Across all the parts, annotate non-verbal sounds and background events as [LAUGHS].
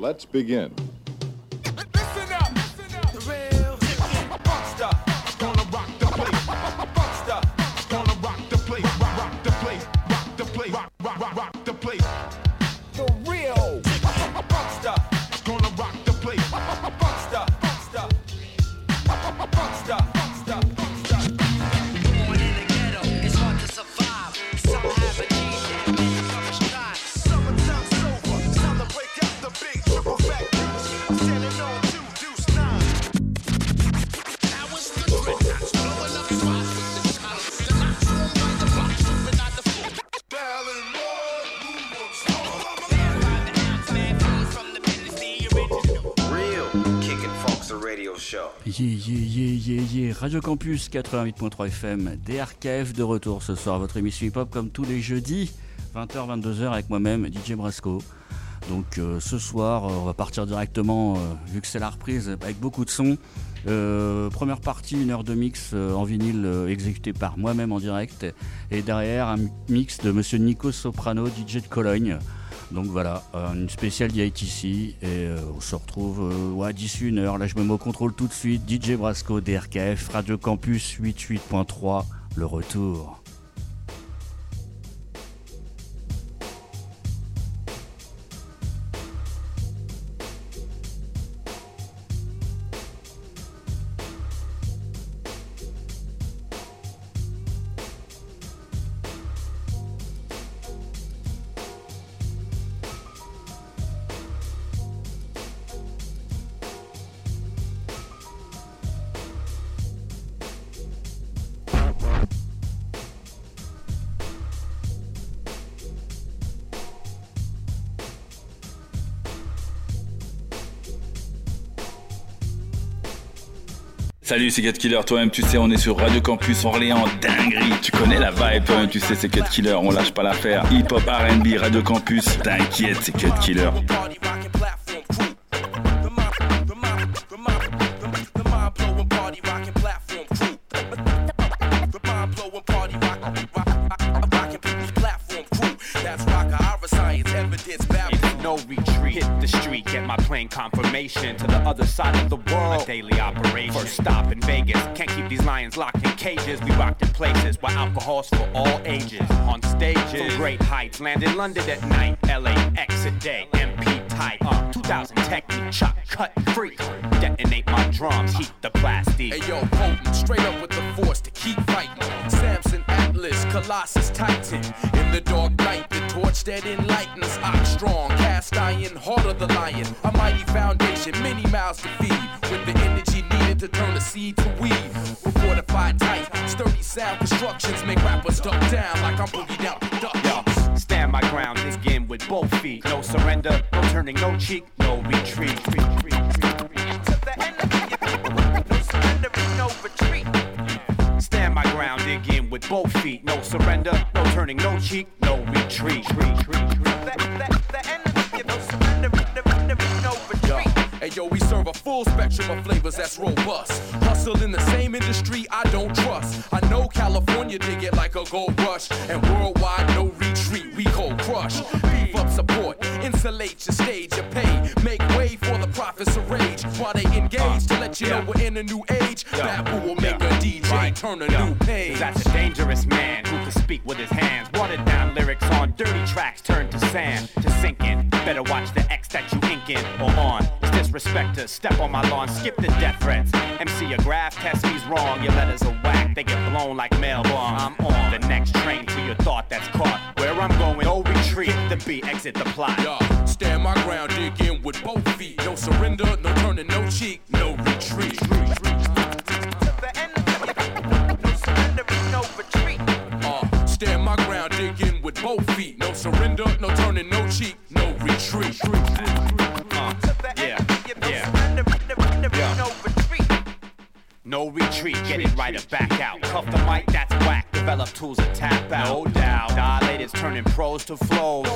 let's begin. Yeah, yeah, yeah, Radio Campus 88.3 FM, DRKF de retour ce soir, votre émission hip-hop comme tous les jeudis, 20h, 22h avec moi-même, DJ Brasco. Donc euh, ce soir, euh, on va partir directement, euh, vu que c'est la reprise, avec beaucoup de sons. première partie, une heure de mix en vinyle exécuté par moi-même en direct. Et derrière, un mix de monsieur Nico Soprano, DJ de Cologne. Donc voilà, euh, une spéciale d'ITC et euh, on se retrouve euh, d'ici une heure. Là, je me mets au contrôle tout de suite. DJ Brasco, DRKF, Radio Campus 88.3, le retour. Salut, c'est Cat Killer. Toi-même, tu sais, on est sur Radio Campus Orléans. Dinguerie. Tu connais la vibe, toi-même, tu sais, c'est Cat Killer. On lâche pas l'affaire. Hip Hop RB, Radio Campus. T'inquiète, c'est Cut Killer. confirmation to the other side of the world. First stop in Vegas. Can't keep these lions locked in cages. We rocked in places where alcohol's for all ages. On stages from great heights. Land in London at night. LAX a day. MP type. Uh, 2000 technique. Chop, cut, free. Detonate my drums. Heat the plastic. Hey yo, potent. Straight up with the force to keep fighting. Samson Atlas. Colossus Titan. In the dark night. The torch that enlightens. Ox strong. Cast iron. Heart of the lion. A mighty foundation, many miles to feed. With the energy to turn the seed to weed. We're fortified tight, sturdy sound constructions make rappers duck down like I'm boogie down Yo, stand my ground, again with both feet. No surrender, no turning, no cheek, no retreat. Stand my ground, dig in with both feet. No surrender, no turning, no cheek, no retreat. Yo, we serve a full spectrum of flavors that's robust. Hustle in the same industry I don't trust. I know California dig it like a gold rush, and worldwide no retreat, we cold crush. Beef up support, insulate your stage, your pay, make way for the prophets of rage while they engage to let you know we're in a new age. That will make a DJ turn a new page. That's a dangerous man speak with his hands. Watered down lyrics on dirty tracks turn to sand to sink in. Better watch the X that you ink in or on It's disrespect to step on my lawn, skip the death threats. MC your graph, test me's wrong. Your letters are whack, they get blown like mail bomb. I'm on the next train to your thought that's caught. Where I'm going, no retreat. The B, exit the plot. Yeah, stand my ground, dig in with both feet. No surrender, no turning, no cheek, no retreat. Uh, [LAUGHS] stand my ground, dig in with both feet. No surrender, no turning, no cheek, no retreat. Uh, yeah, yeah. No retreat, get it right or back out. Cuff the mic, that's whack. Develop tools to tap out. No doubt. Dilators turning pros to flows.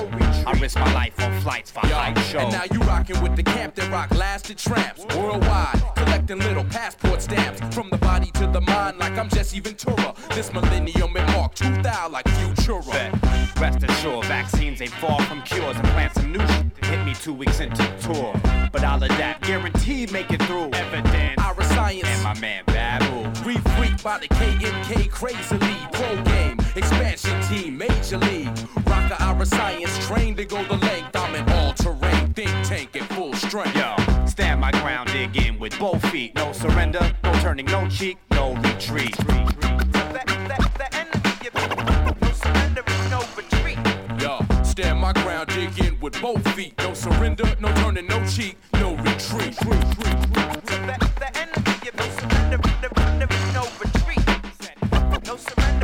I risk my life on flights for Yo, high show. And now you rocking with the camp that rock lasted tramps. Worldwide, collecting little passport stamps from the body to the mind, like I'm Jesse Ventura. This millennium it marked 2000 like Futura. Bet. Rest assured, vaccines ain't far from cures and plan some new shit hit me two weeks into the tour. But I'll adapt, guaranteed make it through. Evidence, Iriscience. and my man Babu. We freak by the KMK crazily. Pro game, expansion team, major league. Rocker our science, trained to go the length. I'm an all terrain, think tank at full strength. Yo, stand my ground, dig in with both feet. No surrender, no turning, no cheek, no retreat. Yo, stand my ground, dig in with both feet. No surrender, no turning, no cheek, no retreat. The mind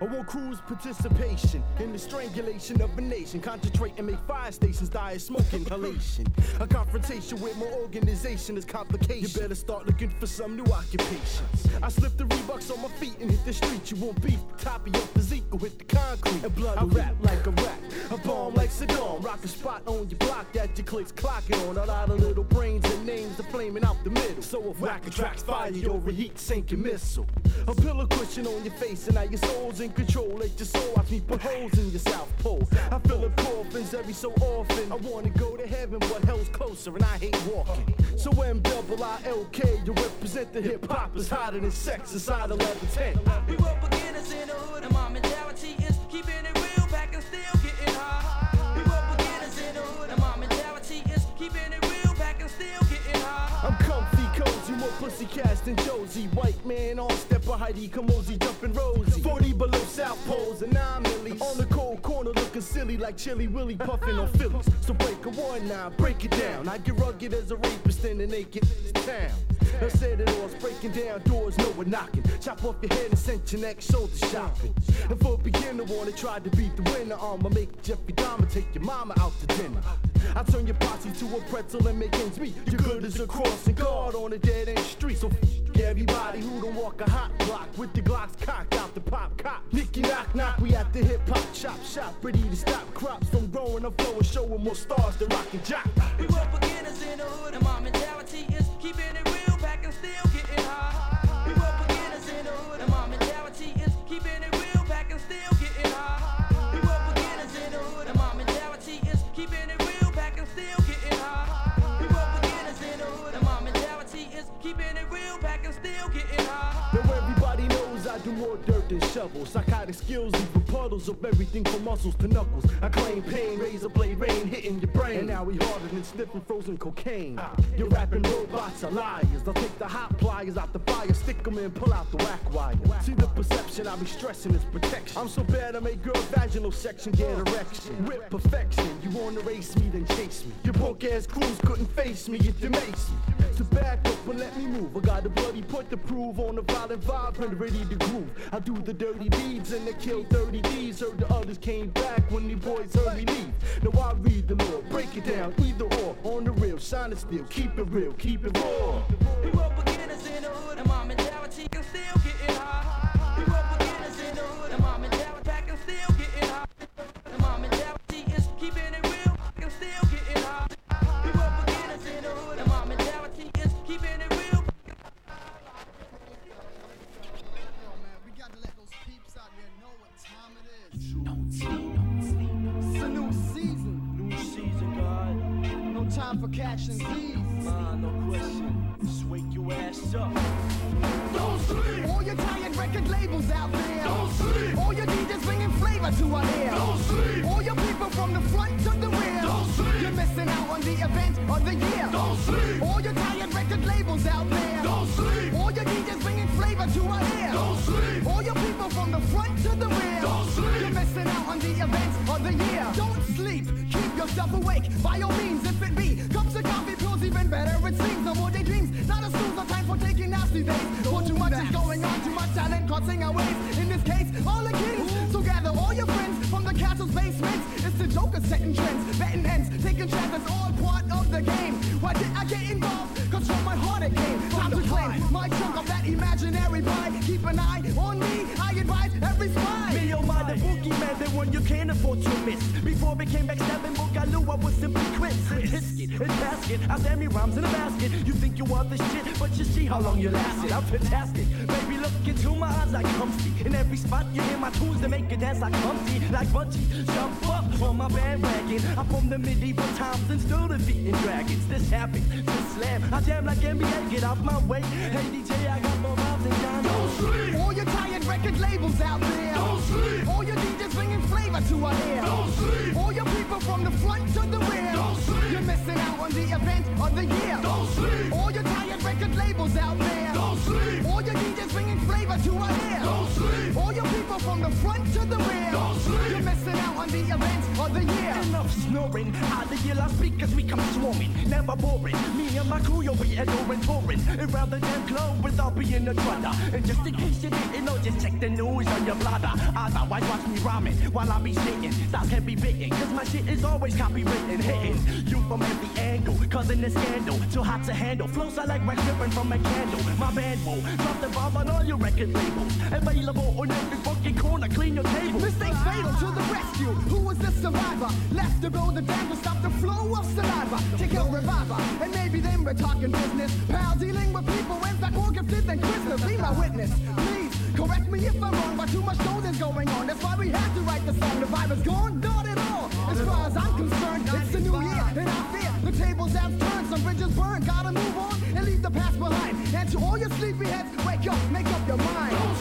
I want crews participation in the strangulation of a nation. Concentrate and make fire stations die of smoke inhalation. A confrontation with my organization is complication. You better start looking for some new occupations. I slip the Reeboks on my feet and hit the street. You won't beat the top of your physique will hit the concrete. And blood I rap like a rat, a bomb like Saddam. Rock a spot on your block that your clicks clocking on. A lot of little brains and names are flaming out the middle. So if whack attracts fire, you'll reheat sinking missile. A pillow cushion on your face and now your soul's in control. Let your soul watch me put holes in your South Pole. I fill up coffins every so often. I wanna go to heaven, but hell's closer and I hate walking. So M double I you represent the hip hop is hotter than sex inside 1110. We were beginners in the hood, cozy, cast than Josie. White man on step of Heidi Kamosi, jumping Rosie. 40 below South Poles and 9 millies. On the cold corner silly like Chili Willy puffing on Phillies. So break a one now, break it down. I get rugged as a rapist in the naked town. I said it all, breaking down doors, no one knocking. Chop off your head and send your neck shoulder shopping. And for a beginner, wanna try to beat the winner. I'ma make Jeffrey Dahmer take your mama out to dinner. I turn your posse to a pretzel and make ends meet. You're good as a crossing guard on a dead end street. So everybody who don't walk a hot block with the Glocks cocked out the pop cop. Nicky knock knock, we at the hip hop chop shop, ready to stop crops from growing up, flowing, showing more stars than rockin' jock. We were beginners in the hood, and my mentality is keeping it real back and still more dirt than shovels. Psychotic skills leave puddles of everything from muscles to knuckles. I claim pain, razor blade rain hitting your brain. And now we harder than sniffing frozen cocaine. Your rapping robots are liars. I'll take the hot pliers out the fire, stick 'em in, pull out the whack wire. See the perception I be stressing is protection. I'm so bad I make girl vaginal section get erection. With perfection, you wanna race me, then chase me. Your punk ass crews couldn't face me if you mace me. So back up and let me move. I got a bloody point to prove on the violent vibe and ready to groove. I do the dirty deeds and they kill 30 D's. Heard the others came back when the boys heard me leave. Now I read the law, break it down, either or. On the real, shine it still, keep it real, keep it raw. We were beginners in the hood, and my mentality can still getting time for cash and keys. Ah, no question. Just wake your ass up. Don't sleep. All your giant record labels out there. Don't sleep. All your DJs bringing flavor to our ear. Don't sleep. All your people from the front to the rear. Don't sleep. You're missing out on the event of the year. Don't sleep. All your giant record labels out there. Don't sleep. All your DJs bringing flavor to our ear. Don't sleep. All your people from the front to the rear. Out on the event of the year. Don't sleep. Keep yourself awake. By all means, if it be cups of coffee, pills, even better. It seems no more daydreams. Not a snooze, no time for taking nasty days. For too much is going on, too much talent causing our ways. In this case, all the kings. So gather all your friends from the castle's basements. It's the Joker setting trends, betting ends, taking chances, all part of the game. Why did I get involved? From my heart it. Time to claim my chunk of that imaginary pie. One you can't afford to miss. Before I became backstabbing, Boogaloo, I was simply quit. Biscuit and basket, I damn me rhymes in a basket. You think you are the shit, but you see how long you lasted. I'm fantastic. Baby, look into my eyes like comfy. In every spot, you hear my tunes that make you dance like comfy. Like Bunchy, jump up on my bandwagon. I'm from the medieval times and still defeating dragons. This happens, this slam. I jam like NBA, get off my way. Hey DJ, I got more rhymes than John. Don't sleep. All your tired record labels out there. Don't sleep. All your DJs flavor to our ear. Don't sleep. All your people from the front to the rear. Don't sleep. You're missing out on the event of the year. Don't sleep. All your tired record labels out there. Don't sleep. All your DJs bringing flavor to our ear. Don't sleep. All your people from the front to the rear. Don't sleep. You're missing out on the event of the year. Enough snoring, out the yellow speakers we come swarming. Never boring, me and my crew you'll be adoring touring around the damn globe without being a drudder. And just in case you didn't know, just check the news on your bladder. Otherwise, watch me rhyming while I be sitting. Styles can't be bitten, cause my shit is always copywritten. Hitting you from every angle, causing a scandal. Too hot to handle, flows are like wax dripping from a candle. My band will drop the bomb on all your record labels. Available on every fucking corner, clean your table. Mistakes fatal to the rescue. Who was the survivor? Left to build the dam to stop the flow of saliva. Take a reviver, and maybe then we're talking business. Pal dealing with people when back more gifted than Christmas. Be my witness, please. Correct me if I'm wrong, but too much gold is going on. That's why we had to write the song. The vibe is gone, not at all. As far as I'm concerned, it's a new year, and I fear the tables have turned. Some bridges burned. Gotta move on and leave the past behind. And to all your sleepy heads, wake up, make up your mind.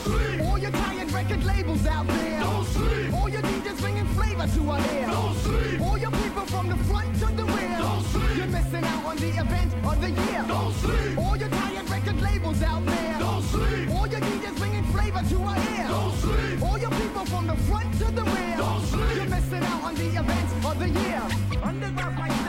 Don't sleep. All your tired record labels out there. Don't sleep. All your DJs bringing flavor to our ear. Don't sleep. All your people from the front to the rear. Don't sleep. You're missing out on the event of the year. Don't sleep. All your tired record labels out there. Don't sleep. All your DJs bringing flavor to our ear. Don't sleep. All your people from the front to the rear. Don't sleep. You're missing out on the event of the year. Underground my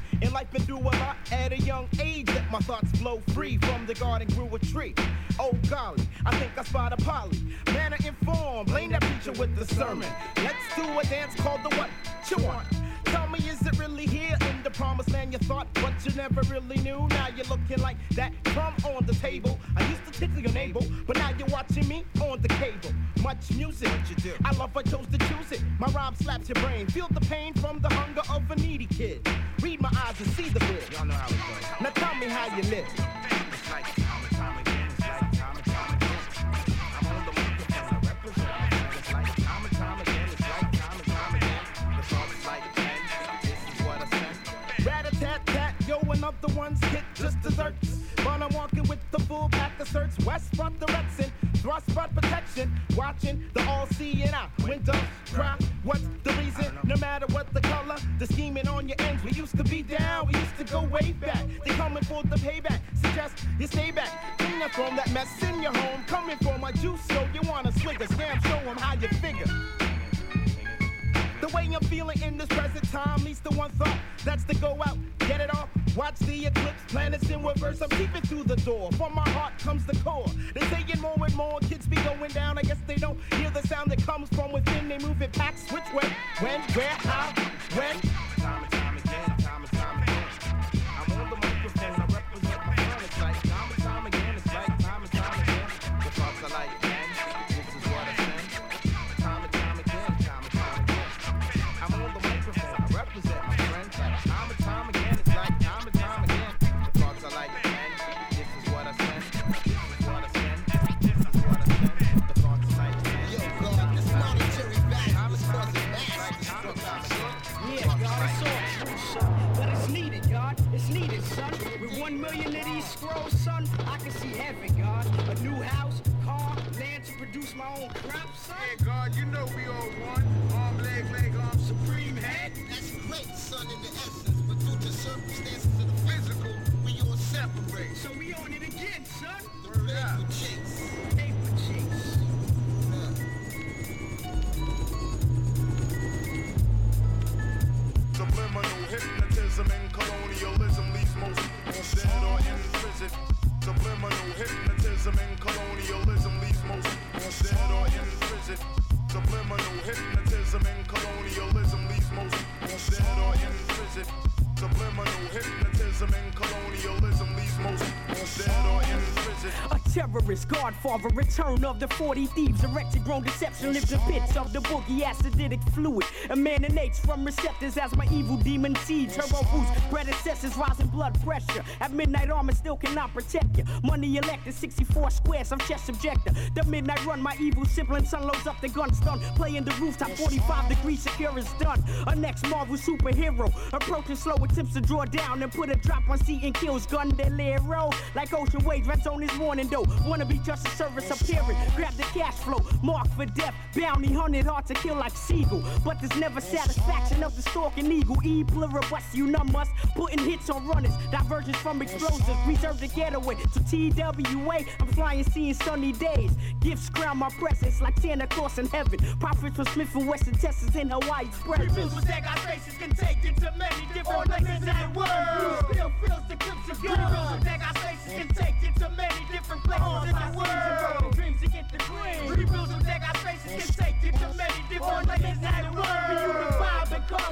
In life, been through a lot at a young age. Let my thoughts flow free from the garden grew a tree. Oh golly, I think I spot a poly. Manner informed, blame that preacher with the sermon. Let's do a dance called the what you want. Tell me, is it really here in the promised land you thought, but you never really knew? Now you're looking like that crumb on the table. I used to tickle your navel, but now you're watching me on the cable. Much music, what you do? I love I chose to choose it. My rhyme slaps your brain. Feel the pain from the hunger of a needy kid. My eyes and see the bit. Y'all know how it goes. Now tell me how you live. The yo, one's hit just desserts. But I'm walking with the full pack of certs. West spot direction, thrust spot protection. Watching the all-seeing eye. Go way back. They coming for the payback. Suggest you stay back. Clean up from that mess in your home. Coming for my juice, so you wanna swig a scam. Show 'em how you figure. The way I'm feeling in this present time leads to one thought. That's to go out, get it off. Watch the eclipse, planets in reverse. I'm peeping through the door. From my heart comes the core. They saying more and more kids be going down. I guess they don't hear the sound that comes from within. They move it packs. Which way? When? Where? How? One million of these scrolls, son, I can see heaven, God. A new house, car, land to produce my own crops, son. Yeah, God, you know we all one. Arm, leg, leg, arm, supreme head. That's great, son, in the essence, but due to circumstances of the physical, we all separate. So we on it again, son. The paper chase. Paper chase. Subliminal hypnotism and colonialism leaves most people dead or in prison. Subliminal hypnotism and colonialism leaves most people dead or in prison. Subliminal hypnotism and colonialism leaves most people dead or in prison. Subliminal hypnotism and colonialism leaves most dead or in prison. A terrorist, godfather, return of the 40 thieves, erected grown deception, lives in pits of the boogie acidic fluid, emanates from receptors as my evil demon seeds, turbo boost, predecessors, rising blood pressure. At midnight, armor still cannot protect you. Money elected, 64 squares, I'm chess subjector. The midnight run, my evil sibling son loads up the gun stun, playing the rooftop, 45 degrees secure is done. A next Marvel superhero, approaching slow attempts to draw down and put a drop on seat and kills Gundelero. Like ocean waves, rats on his warning though. Wanna be just a service appearing, grab the cash flow, mark for death, bounty hunted hard to kill like seagull. But there's never satisfaction of the stalking eagle. E pluribus unanimous, putting hits on runners, divergence from explosives, reserve the getaway. To TWA, I'm flying, seeing sunny days. Gifts crown my presence like Santa Claus in heaven. Prophets from Smith and Wesson, Texas in Hawaii's presence. People's that got can take it to many different places in the world. Still feels the clips of that got faces can take it to many different places in the world. Dreams to get the green. That got faces can take it to many different places in the world.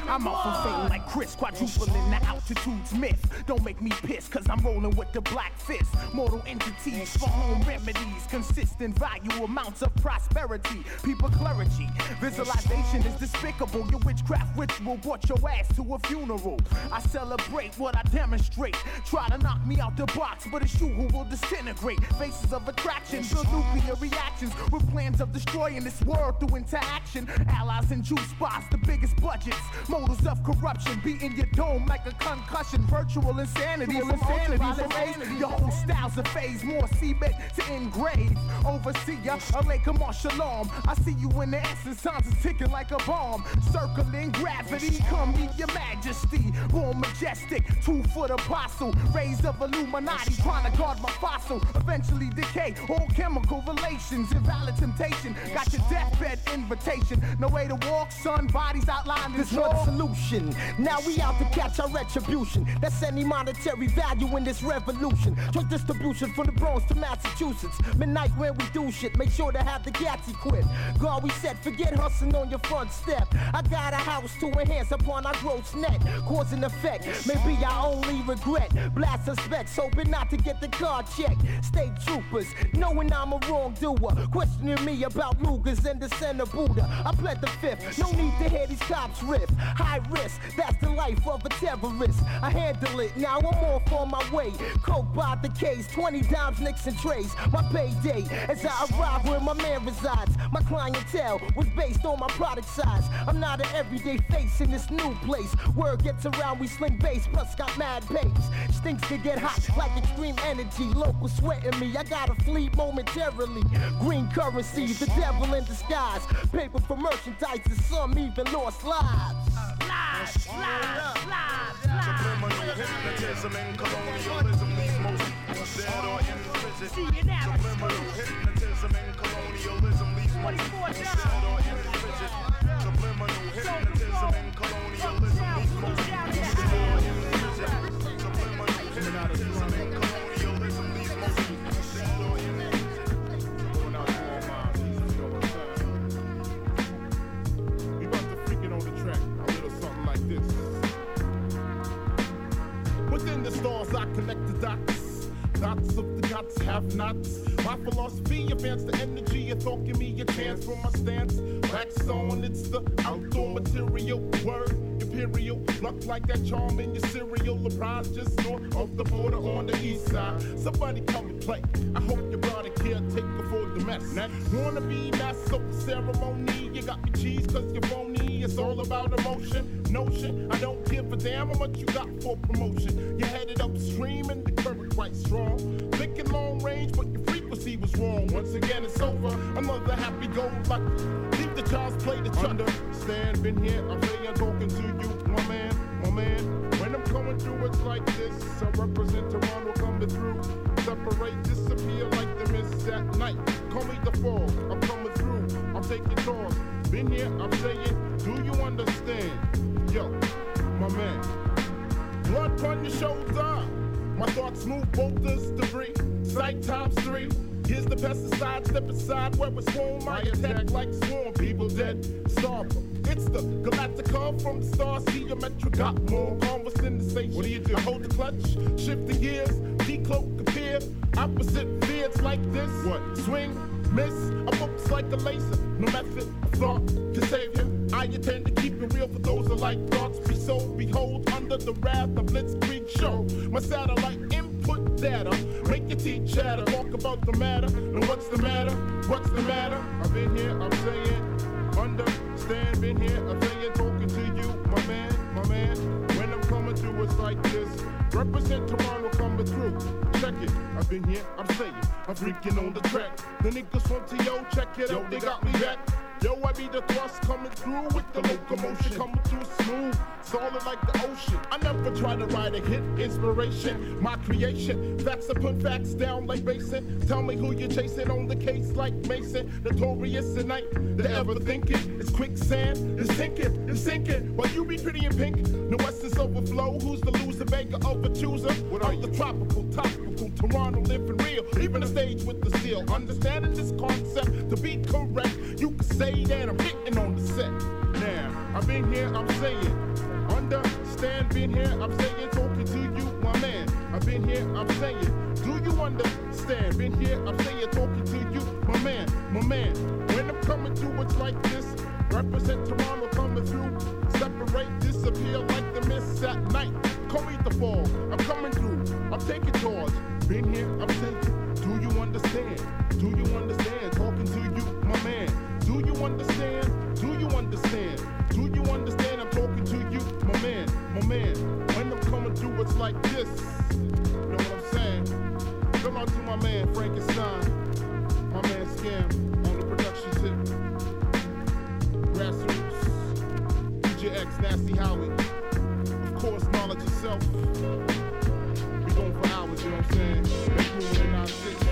I'm off of fame like Chris, quadrupling the altitude's myth. Don't make me piss, cause I'm rolling with the black fist. Mortal entities for home remedies, consistent value amounts of prosperity. People clergy, visualization is despicable. Your witchcraft ritual brought your ass to a funeral. I celebrate what I demonstrate. Try to knock me out the box, but it's you who will disintegrate. Faces of attraction, build nuclear reactions with plans of destroying this world through interaction. Allies and juice spots, the biggest budgets. Motives of corruption, beating your dome like a concussion. Virtual insanity, from insanity, from age. Your whole style's a phase, more cement to engrave. Overseer, Alaikum Shalom. I see you in the essence, times is ticking like a bomb. Circling gravity, come meet your majesty. Born majestic, two foot apostle. Raised of Illuminati, trying to guard my fossil. Eventually decay, all chemical relations. Invalid temptation, got your deathbed invitation. No way to walk, son, bodies outlined in one solution. Now we out to catch our retribution. That's any monetary value in this revolution. Drug distribution from the Bronx to Massachusetts. Midnight when we do shit, make sure to have the gats equipped. God, we said, forget hustling on your front step. I got a house to enhance upon our gross net. Cause and effect, maybe I only regret. Blast suspects, hoping not to get the car checked. State troopers, knowing I'm a wrongdoer. Questioning me about Lugers and the center Buddha. I pled the fifth, no need to hear these cops riff. High risk, that's the life of a terrorist. I handle it, now I'm off on my way. Coke by the case, 20 dimes, nicks and trays. My payday as I arrive where my man resides. My clientele was based on my product size. I'm not an everyday face in this new place. Word gets around, we sling bass, plus got mad pace. Stinks to get hot like extreme energy. Local sweating me, I gotta flee momentarily. Green currency, the devil in disguise. Paper for merchandise, and some even lost lives. Lives, lives, lives, Subliminal hypnotism and colonialism leaves most dead or in prison. Subliminal hypnotism and colonialism leaves most dead or in prison. Subliminal hypnotism and colonialism connect the dots. Dots of the gods have nots. My philosophy advance the energy of thought. Give me a chance from my stance. Blackstone, it's the outdoor material. Word imperial. Luck like that charm in your cereal. Prize just north of the border on the east side. Somebody come and play. I hope you brought caretaker for the mess. Next, wanna be master ceremony. You got me cheese cause you're phony. It's all about emotion. Notion, I don't give a damn how much you got for promotion. You're headed upstream and the current quite strong. Thinking long range, but your frequency was wrong. Once again, it's over. Another happy go lucky. Leave the child's play the chunder. Stand, been here, I'm saying, talking to you, my man, my man. When I'm coming through, it's like this. I represent Toronto coming through. Separate, disappear like the mist at night. Call me the fog, I'm coming through. I'm taking tours. Been here, I'm saying, do you understand? Yo, my man. Blood on your shoulder. My thoughts move both boulders, debris. Sight times three. Here's the pesticide, step aside where it's warm. I attack like swarm, people dead. Starve. It's the Galactica from the stars. Geometric got more conversation. What do you do? I hold the clutch, shift the gears, decloak, the appear. Opposite fears like this. What? Swing, miss. Book's like a laser. No method thought can save you. I intend to keep it real for those who like thoughts. Be so behold under the wrath of Blitzkrieg show. My satellite input data. Make your teeth chatter. Talk about the matter. And what's the matter? What's the matter? I've been here, I'm saying. Understand, been here, I'm saying. Talking to you, my man, my man. When I'm coming through, it's like this. Represent Toronto coming through. Check it, I've been here, I'm saying. I'm freaking on the track. The niggas from TO, check it out, they got me back. Yo, I be the thrust coming through with the locomotion. Coming through smooth, solid like the ocean. I never try to write a hit, inspiration, my creation. Facts upon facts down like basin. Tell me who you're chasing on the case like Mason. Notorious tonight, the ever thinking. It's quicksand, it's sinking, it's sinking. While you be pretty in pink, no essence overflow. Who's the loser, beggar of a chooser? What are the tropical, topical, Toronto living real. Even the stage with the steel. Understanding this concept to be correct, you can say that I'm hitting on the set. Now, I've been here, I'm saying. Understand, been here, I'm saying, talking to you, my man. I've been here, I'm saying. Do you understand? Been here, I'm saying, talking to you, my man, my man. When I'm coming through, it's like this. Represent Toronto coming through. Separate, disappear like the mist at night. Call me the fall. I'm coming through. I'm taking charge. Been here, I'm taking. Do you understand? Do you understand? Talking to you, my man. Do you understand? Do you understand? Do you understand? I'm talking to you, my man, my man. When I'm coming through, it's like this. You know what I'm saying? Come on to my man Frankenstein, my man Scam on the production tip. Grassroots, DJ X, Nasty Howie. Of course, knowledge itself. I'm saying? Make room in 96.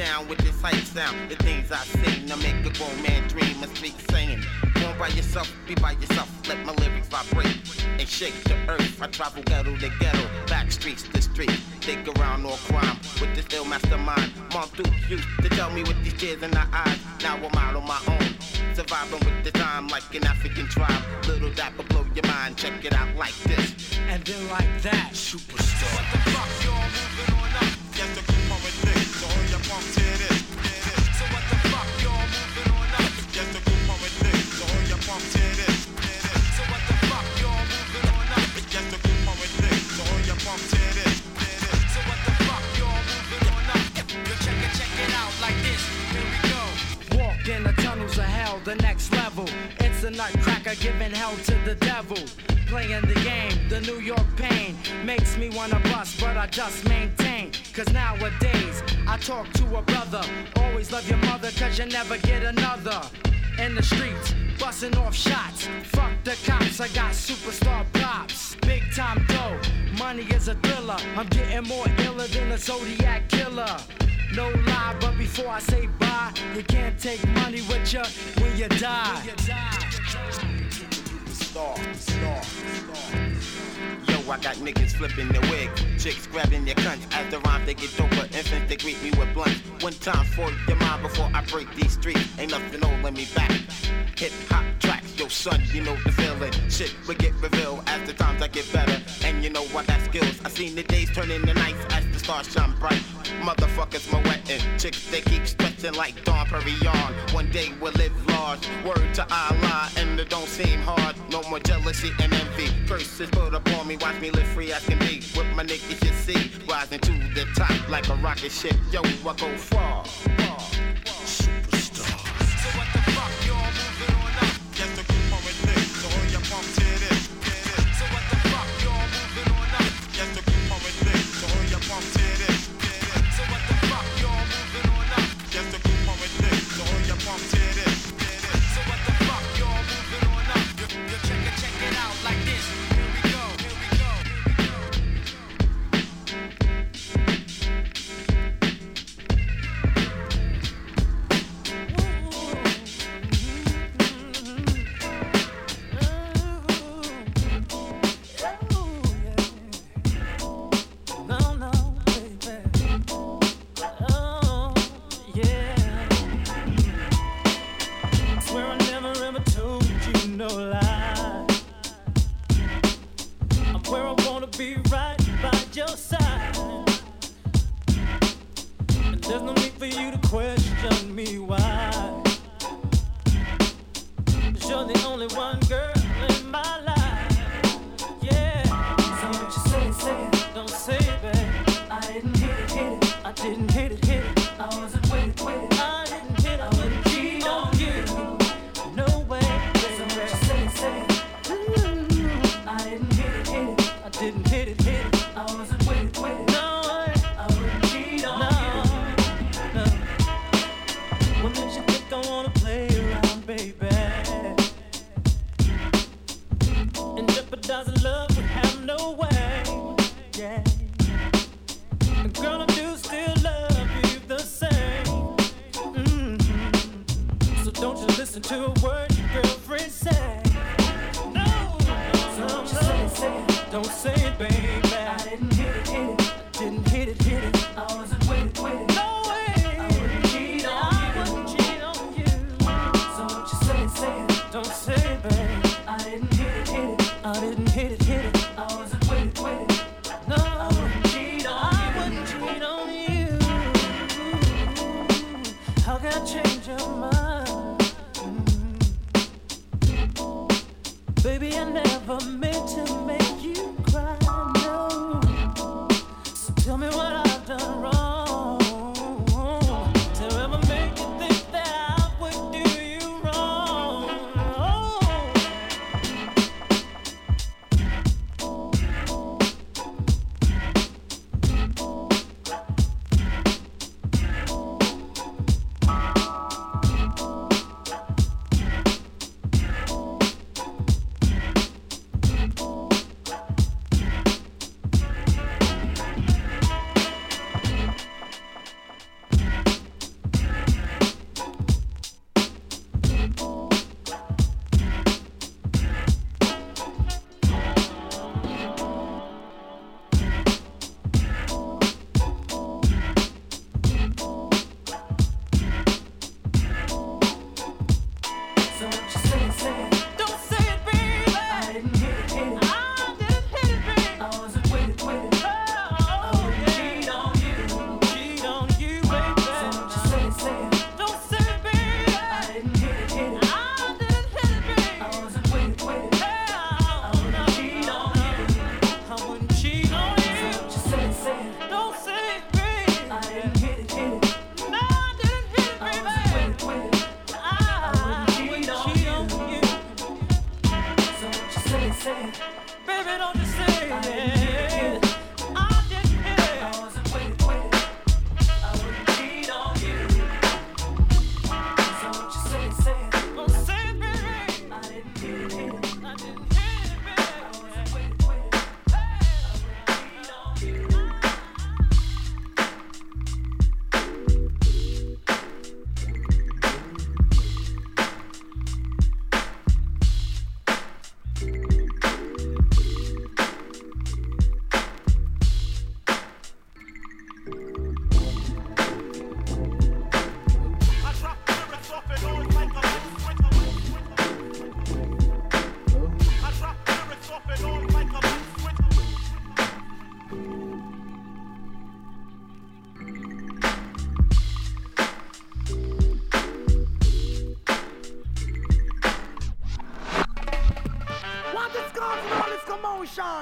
Down with this hype sound. The things I sing to make a grown man dream and speak saying. on by yourself, be by yourself. Let my lyrics vibrate and shake the earth. I travel ghetto to ghetto, back streets to street. Dig around all crime with this ill mastermind. Mom Duke used to tell me with these tears in her eyes. Now I'm out on my own. Surviving with the time like an African tribe. Little dapper blow your mind. Check it out like this. And then like that, superstar. What the fuck, y'all moving on Nutcracker giving hell to the devil. Playing the game, the New York pain makes me wanna bust, but I just maintain. Cause nowadays, I talk to a brother. Always love your mother, cause you never get another. In the streets, busting off shots. Fuck the cops, I got superstar props. Big time dough, money is a thriller. I'm getting more iller than a Zodiac killer. No lie, but before I say bye, you can't take money with you when you die. Star, star, star. I got niggas flipping their wig, chicks grabbing their cunts. As the rhymes they get over, infants they greet me with blunts. One time for your mind before I break these streets. Ain't nothing holding me back. Hip hop tracks, yo son, you know the feeling. Shit will get revealed as the times I get better, and you know I got skills. I seen the days turn into nights as the stars shine bright. Motherfuckers my wetting, chicks they keep stretching like Dom Perignon. One day we'll live large. Word to Allah, and it don't seem hard. No more jealousy and envy. Curses put upon me, watch me live free as can be. With my niggas you see, rising to the top like a rocket ship. Yo, I go far. far. Superstar. To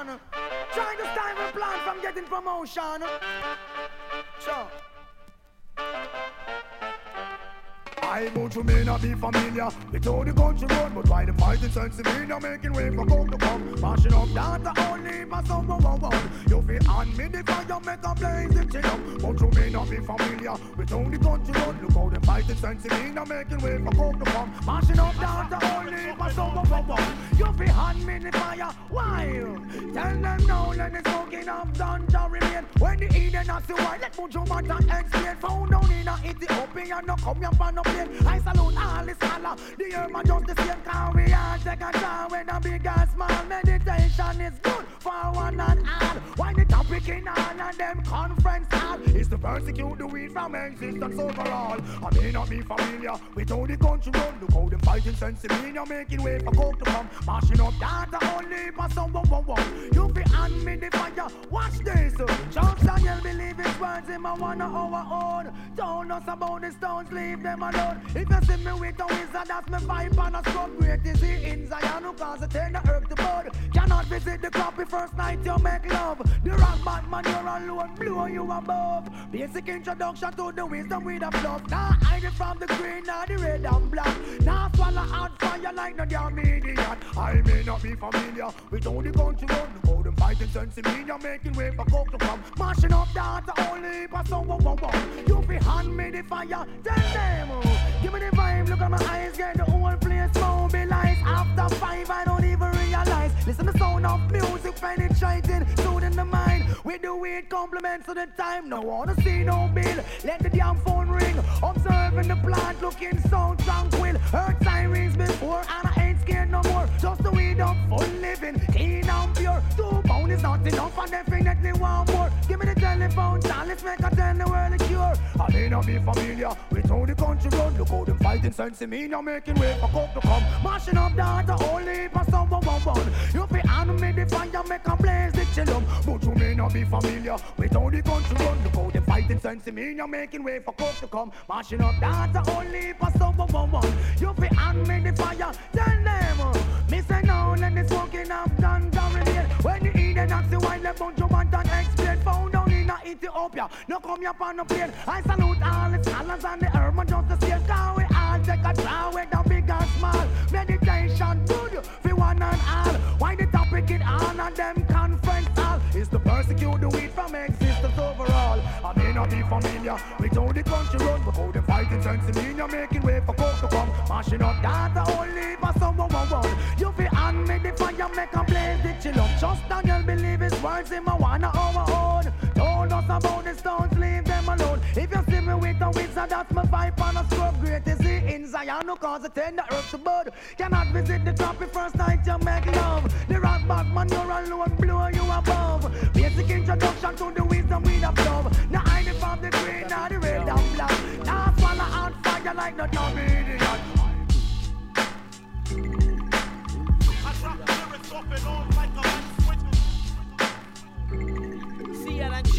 motion. Trying to stifle plan from getting promotion. Sure. I but you may not be familiar with how the country run, but why the fighting sense of me making way for come to come, mashing up data only my son one one. You feel hand me the fire, make a blaze it chill up, but you may not be familiar with how the country run. Look how the fighting sense of me making way for come to come, mashing up data only my son one one them now, let the smoking of ganja remain. When the Eden has the white, let Mojo Mata explain. Found down in a Ethiopia, no come here for no plane. I salute all the scholar. The Herman just the same car we all take a time when a big and small meditation is good for one and all. Why the topic in all of them conference hall is to persecute the weed from existence overall. I may not be familiar with how the country run. Look how them fighting me, making way for coke to come. Mashing up data only for some one. You be hand me the fire. Watch this. Charles Daniel believe his words in my one of our own. Told us about the stones, leave them alone. If you see me with a wizard, that's me vibe on a scrub. Great is he in Zion who cause it turn the earth to bud. Cannot visit the copy first night you make love. The rock Batman, you're alone, blow you above. Basic introduction to the wisdom with a fluff. Now hide it from the green, now the red and black. Now swallow hot fire like no damn idiot. I may not be familiar with all the country. Look how them fighting sense in me, you're making way for coke to come. Mashing up data only for someone one one. You be hand me the fire, tell them. Give me the vibe, look at my eyes, get the whole place mobilized. After five, I don't even realize. Listen to the sound of music penetrating, soothing the mind. With the weird compliments of the time, no wanna see no bill. Let the damn phone ring. Observing the plant, looking so tranquil. Heard sirens before, and I ain't scared no more. Just the weed up, full living, clean and pure. Two pound is not enough, I definitely want more. Give me the telephone, child, let's make a tell the world a cure. I may not be familiar with how the country run. Look how them fighting sense in me, now making way for coke to come. Mashing up data only for someone one one. You fi me the fire, make a blaze the chillum. But you may not be familiar with how the country run. Look how them fighting sense in me, now making way for coke to come. Mashing up data only for someone one one. You fi me the fire, tell them. uh, Me say no, let the smoking up done dominate. When the the wine, let bunch of man done explain. Found down in Ethiopia, no come on plane. I salute all the scholars and the Herman just the same. Cause we all take a draw with the big and small. Meditation good for one and all. Why the topic in all of them conference hall is to persecute the weed from existence overall. I may not be familiar with how the country run, but how the fighting turns in me, you're making way for coke to come. Mashing up data only for someone one fire, make a blaze the chill up. Just Daniel believe his words in my one of our. Told us about the stones, leave them alone. If you see me with a wizard, that's my vibe on a scrub. Great is he in Zion, who cause it the earth to bud. Cannot visit the tropic first night you make love. The rock back man, you're alone, blow you above. Basic introduction to the wisdom with a love. Now I from the green, now the red and black. Now swallow out fire like no dumb idiot.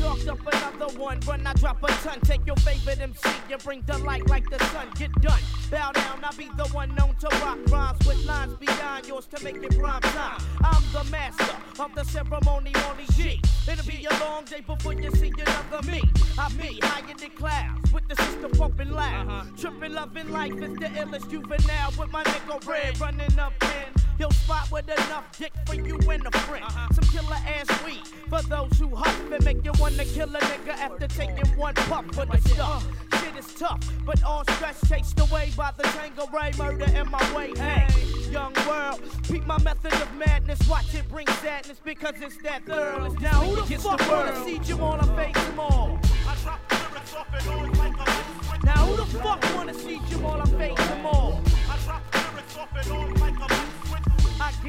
See, chalked up another one. Run, I drop a ton. Take your favorite MC and bring the light like the sun. Get done. Bow down, I'll be the one known to rock rhymes with lines beyond yours to make it prime time. I'm the master of the ceremony, only G. It'll be a long day before you see another me. I be high in the clouds with the system pumping loud. Uh-huh. Tripping, loving life is the illest juvenile with my nigga red running up in. He'll spot with enough dick for you and a friend. Uh-huh. Some killer ass weed for those who huff and make you wanna kill a nigga after taking one puff for the stuff. Shit is tough, but all stress chased away by the Tango Ray murder in my way. Hey, young world, peep my method of madness. Watch it bring sadness because it's that thorough. Now who the fuck wanna see Jamal and face them all? I drop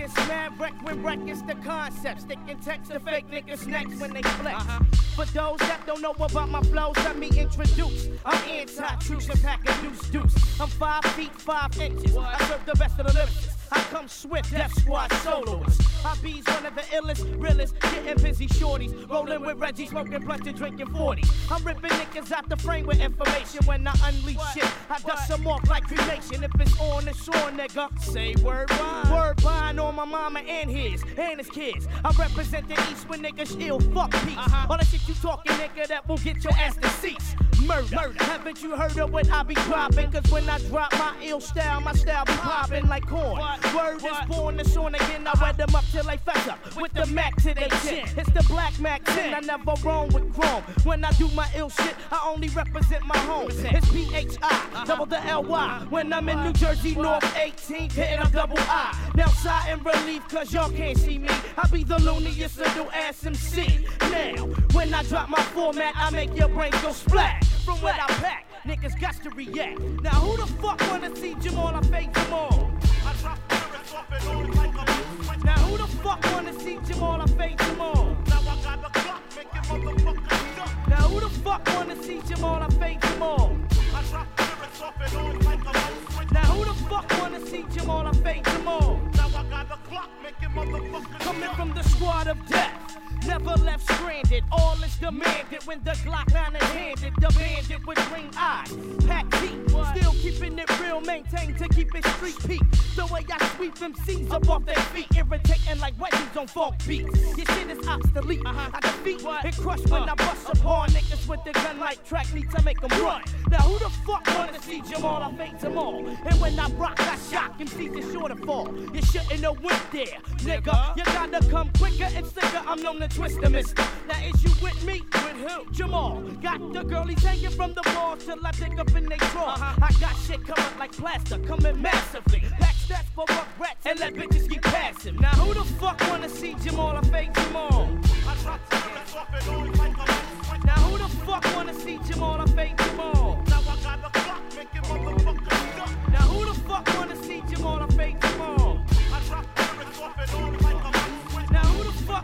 I get mad wreck when wreck is the concept. Sticking text to fake niggas next when they flex. Uh-huh. For those that don't know about my flows, let me introduce. I'm anti-truce and pack a deuce deuce. I'm five feet five inches. I serve the best of the lyricists. I come swift, Def Squad soloist. I be's one of the illest, realest, getting busy shorties. Rolling with Reggie, smoking blunts and drinking 40. I'm ripping niggas out the frame with information. When I unleash shit, I dust them off like cremation. If it's on, it's on, nigga. Say word bond. Word bond on my mama and his, and his kids. I represent the East when niggas ill, fuck peace. All the shit you talking, nigga, that will get your ass deceased. Murder. Murder. Haven't you heard of what I be dropping? Cause when I drop my ill style, my style be popping like corn. Word is born, it's on again. I wet them up till they fess up. With the Mac to their chin. It's the Black Mac 10. I never roam with chrome. When I do my ill shit, I only represent my home. It's P-H-I, double the L-Y. When I'm in New Jersey, North 18th, hitting a double I. Now sigh in relief, cause y'all can't see me. I be the looniest little ass MC. Now, when I drop my format, I make your brain go splat. From what I pack, niggas got to react. Now who the fuck wanna see Jamal? I fake Jamal. I drop lyrics off and on like a Now who the fuck wanna see Jamal? I fake Jamal. Now I got the clock making motherfuckers jump. Now who the fuck wanna see Jamal? I fake Jamal. I drop lyrics off and on like a Now who the fuck wanna see Jamal? I fake Jamal. Now I got the clock making motherfuckers Coming from the squad of death. Never left stranded, all is demanded when the Glock 9 is handed. The bandit with green eyes, pack deep, still keeping it real, maintained to keep it street peak. The way I sweep them seats up off their feet, irritating like wedgies on funk beats. Your shit is obsolete. Uh-huh. I defeat and crush when uh. I bust upon niggas with the gun like track need to make them run. Now who the fuck wanna see Jamal? I fake them all. And when I rock, I shock him, see the sure to fall. You shouldn't have went there, nigga. You gotta come quicker and sicker. I'm known to twist the mister. Now is you with me? With who? Jamal. Got the girlies hanging from the wall till I dig up in they drawers. Uh-huh. I got shit coming like plaster, coming massively. Pack stats for rats and let bitches keep passing. Now who the fuck wanna see Jamal? I fake Jamal. I drop lyrics off and on like a Now who the fuck wanna see Jamal? I fake Jamal. Now I got the clock making motherfuckers. Now who the fuck wanna see Jamal? I fake Jamal.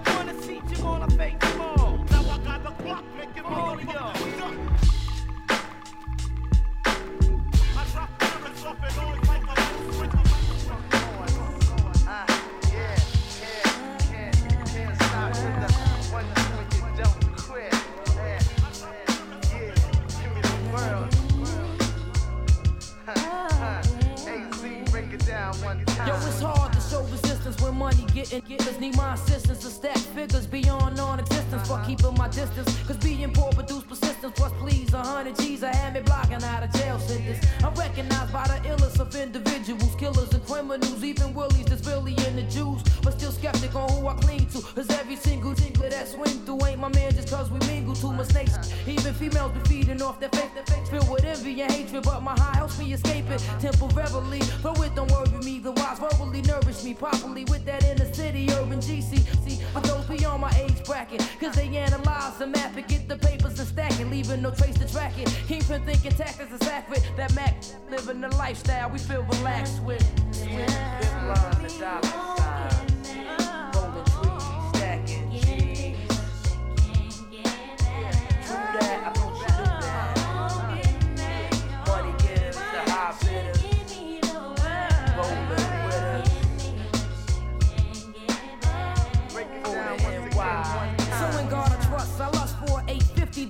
Wanna see Jamal? I fake Jamal. Now I got the clock making motherfuckers jump. I getting need my assistance to stack figures beyond non-existence for keeping my distance. Cause being poor produce persistence. Plus, please, a hundred G's I had me blocking out of jail sentence. I'm recognized by the illest of individuals, killers and criminals, even willies that's really in the Jews. But still skeptic on who I cling to. Cause every single tinkler that swing through ain't my man just cause we mingle too much snakes. Even females be feeding off their faith, their faith filled with envy and hatred. But my high helps me escape it temporarily. But it don't worry me, the wise verbally nourish me properly with that inner city urban GC. See, for those beyond my age bracket, cause they analyze the map and get the papers and stack it, leaving no trace to track it. Kingpin thinking tactics is accurate. That Mac living the lifestyle we feel relaxed with. With big lines and dollar signs.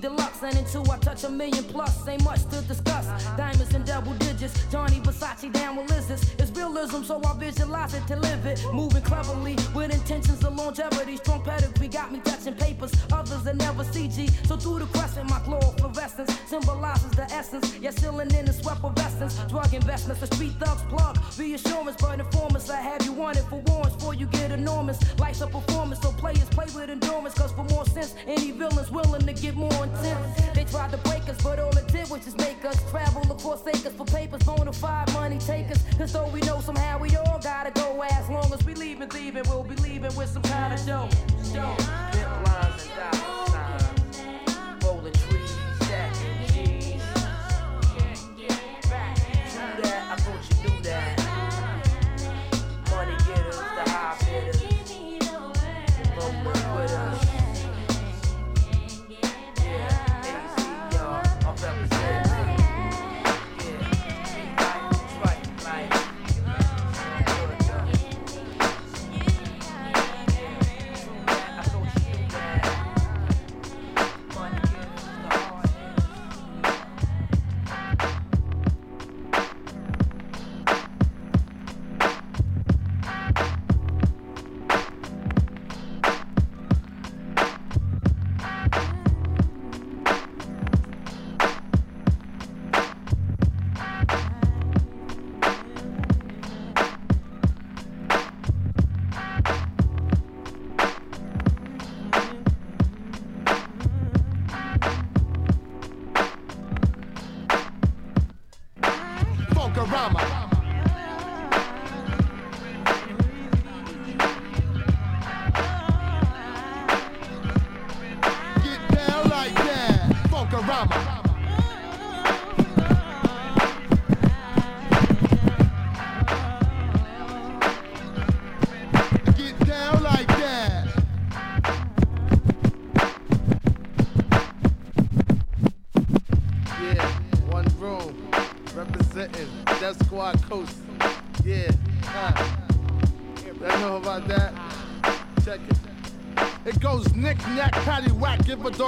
850 and into I touch a million plus. Ain't much to discuss. Diamonds in double digits, Johnny Versace down with lizards. It's realism, so I visualize it to live it. Moving cleverly with intentions of longevity. Strong pedigree got me touching papers. Others that never CG. So through the crescent, my glow fluorescence symbolizes the essence. Yet sealing in the sweat of essence. Drug investments, the street thugs plug. Reassurance, but informants, I have you wanted for warrants before you get enormous. Life's a performance, so players play with endurance. Cause for more sense, any villains willing to get more intense. They tried to break us, but all it did was just make us travel across acres for papers, bona fide money takers. Cause though we know somehow we all gotta go. As long as we leaving, thieving, we'll be leaving with some kind of dough. Dough.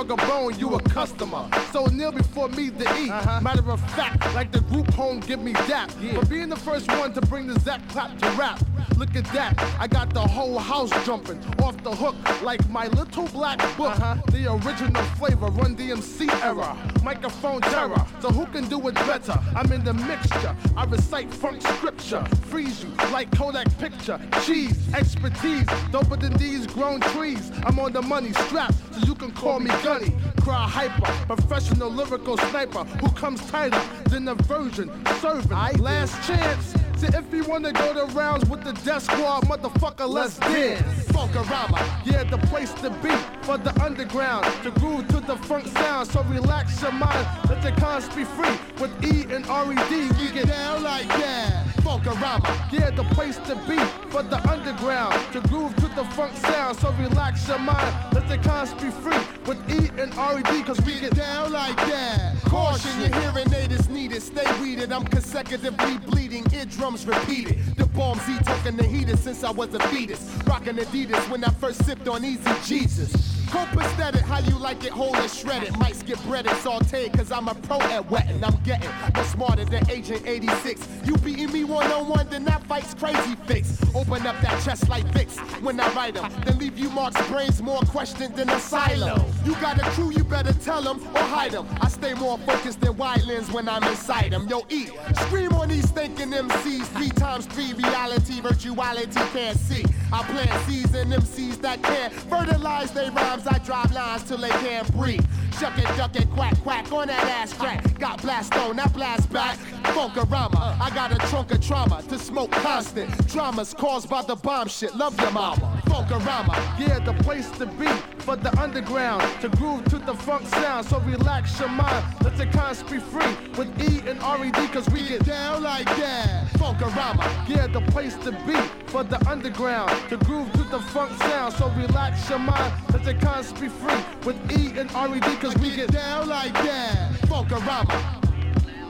Dog a bone, you a customer. So kneel before me to eat. Uh-huh. Matter of fact, like the group home, give me that. For being the first one to bring the Zach clap to rap. Look at that, I got the whole house jumping off the hook like my little black book. Uh-huh. The original flavor, run DMC era, microphone terror. So who can do it better? I'm in the mixture, I recite funk scripture, freeze you like Kodak picture. Cheese, expertise, doper than these grown trees. I'm on the money strap, so you can call me Gunny. Cry hyper, professional lyrical sniper who comes tighter than the version serving. Last chance. So if you wanna go the rounds with the Def Squad, motherfucker, let's dance. Funkorama, yeah, the place to be for the underground. To groove to the funk sound, so relax your mind, let the cons be free. With E and R-E-D, we get down like that. Funkorama, yeah, the place to be for the underground. To groove to the funk sound, so relax your mind, let the cons be free. With E and R-E-D, cause we get down like that. Caution, your hearing aid is needed. Stay weeded, I'm consecutively bleeding, eardrums repeated. The bomb Z talking the heater since I was a fetus. Rocking Adidas when I first sipped on Easy Jesus. Copacetic, how you like it whole and shredded. Might skip breaded, sauteed, cause I'm a pro at wetting. I'm getting more smarter than Agent 86. You beating me one on one, then that fight's crazy fix. Open up that chest like Vicks when I write 'em. Then leave you Mark's brains more questioned than asylum. You got a crew, you better tell 'em or hide 'em. I stay more focused than wide lens when I'm inside 'em. Yo, eat. Scream on these thinking MCs. Three times three reality, virtuality can't see. I plant seeds in MCs that can't fertilize their rhymes. I drop lines till they can't breathe. Shuck it, duck it, quack, quack on that ass crack. Got blast on, that blast back. Funkorama, I got a trunk of trauma to smoke constant. Dramas caused by the bomb shit. Love your mama. Funkorama, yeah, the place to be for the underground. To groove to the funk sound, so relax your mind. Let the cons be free with E and R-E-D, cause we get down like that. Funkorama, yeah, the place to be for the underground. To groove to the funk sound, so relax your mind. Let the cons be free with E and R-E-D, cause we get down like that. Funkorama.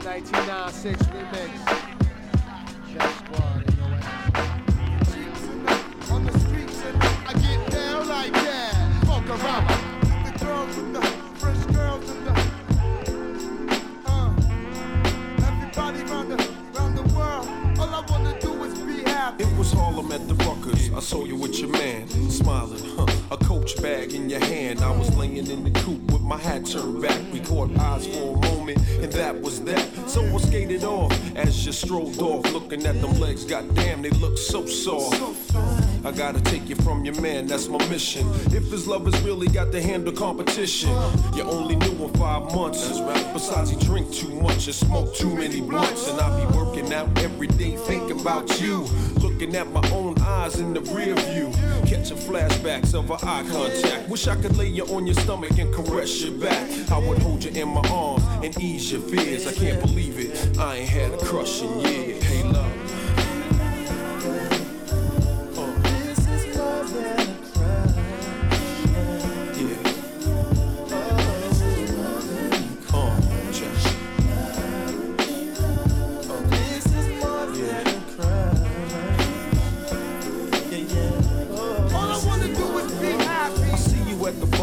1996 remix. Def Squad? On the streets, and I get down like that. Funkorama. The girls and the It was Harlem at the Rucker's. I saw you with your man, smiling, huh? A coach bag in your hand. I was laying in the coop with my hat turned back. We caught eyes for a moment, and that was that. So I skated off as you strolled off, looking at them legs. Goddamn, they look so soft. I gotta take you from your man, that's my mission. If his love has really got to handle competition, you only knew him five months. Besides, he drink too much and smoke too many blunts. And I be working out every day thinking about you. Looking at my own eyes in the rear view. Catching flashbacks of our eye contact. Wish I could lay you on your stomach and caress your back. I would hold you in my arms and ease your fears. I can't believe it. I ain't had a crush in years.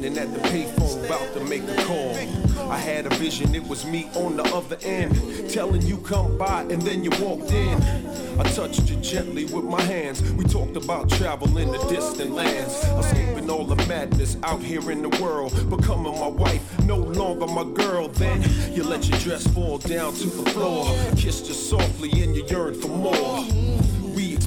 Standing at the payphone about to make a call. I had a vision, it was me on the other end, telling you come by, and then you walked in. I touched you gently with my hands. We talked about travel in the distant lands, escaping all the madness out here in the world, becoming my wife, no longer my girl. Then you let your dress fall down to the floor, kissed you softly, and you yearned for more.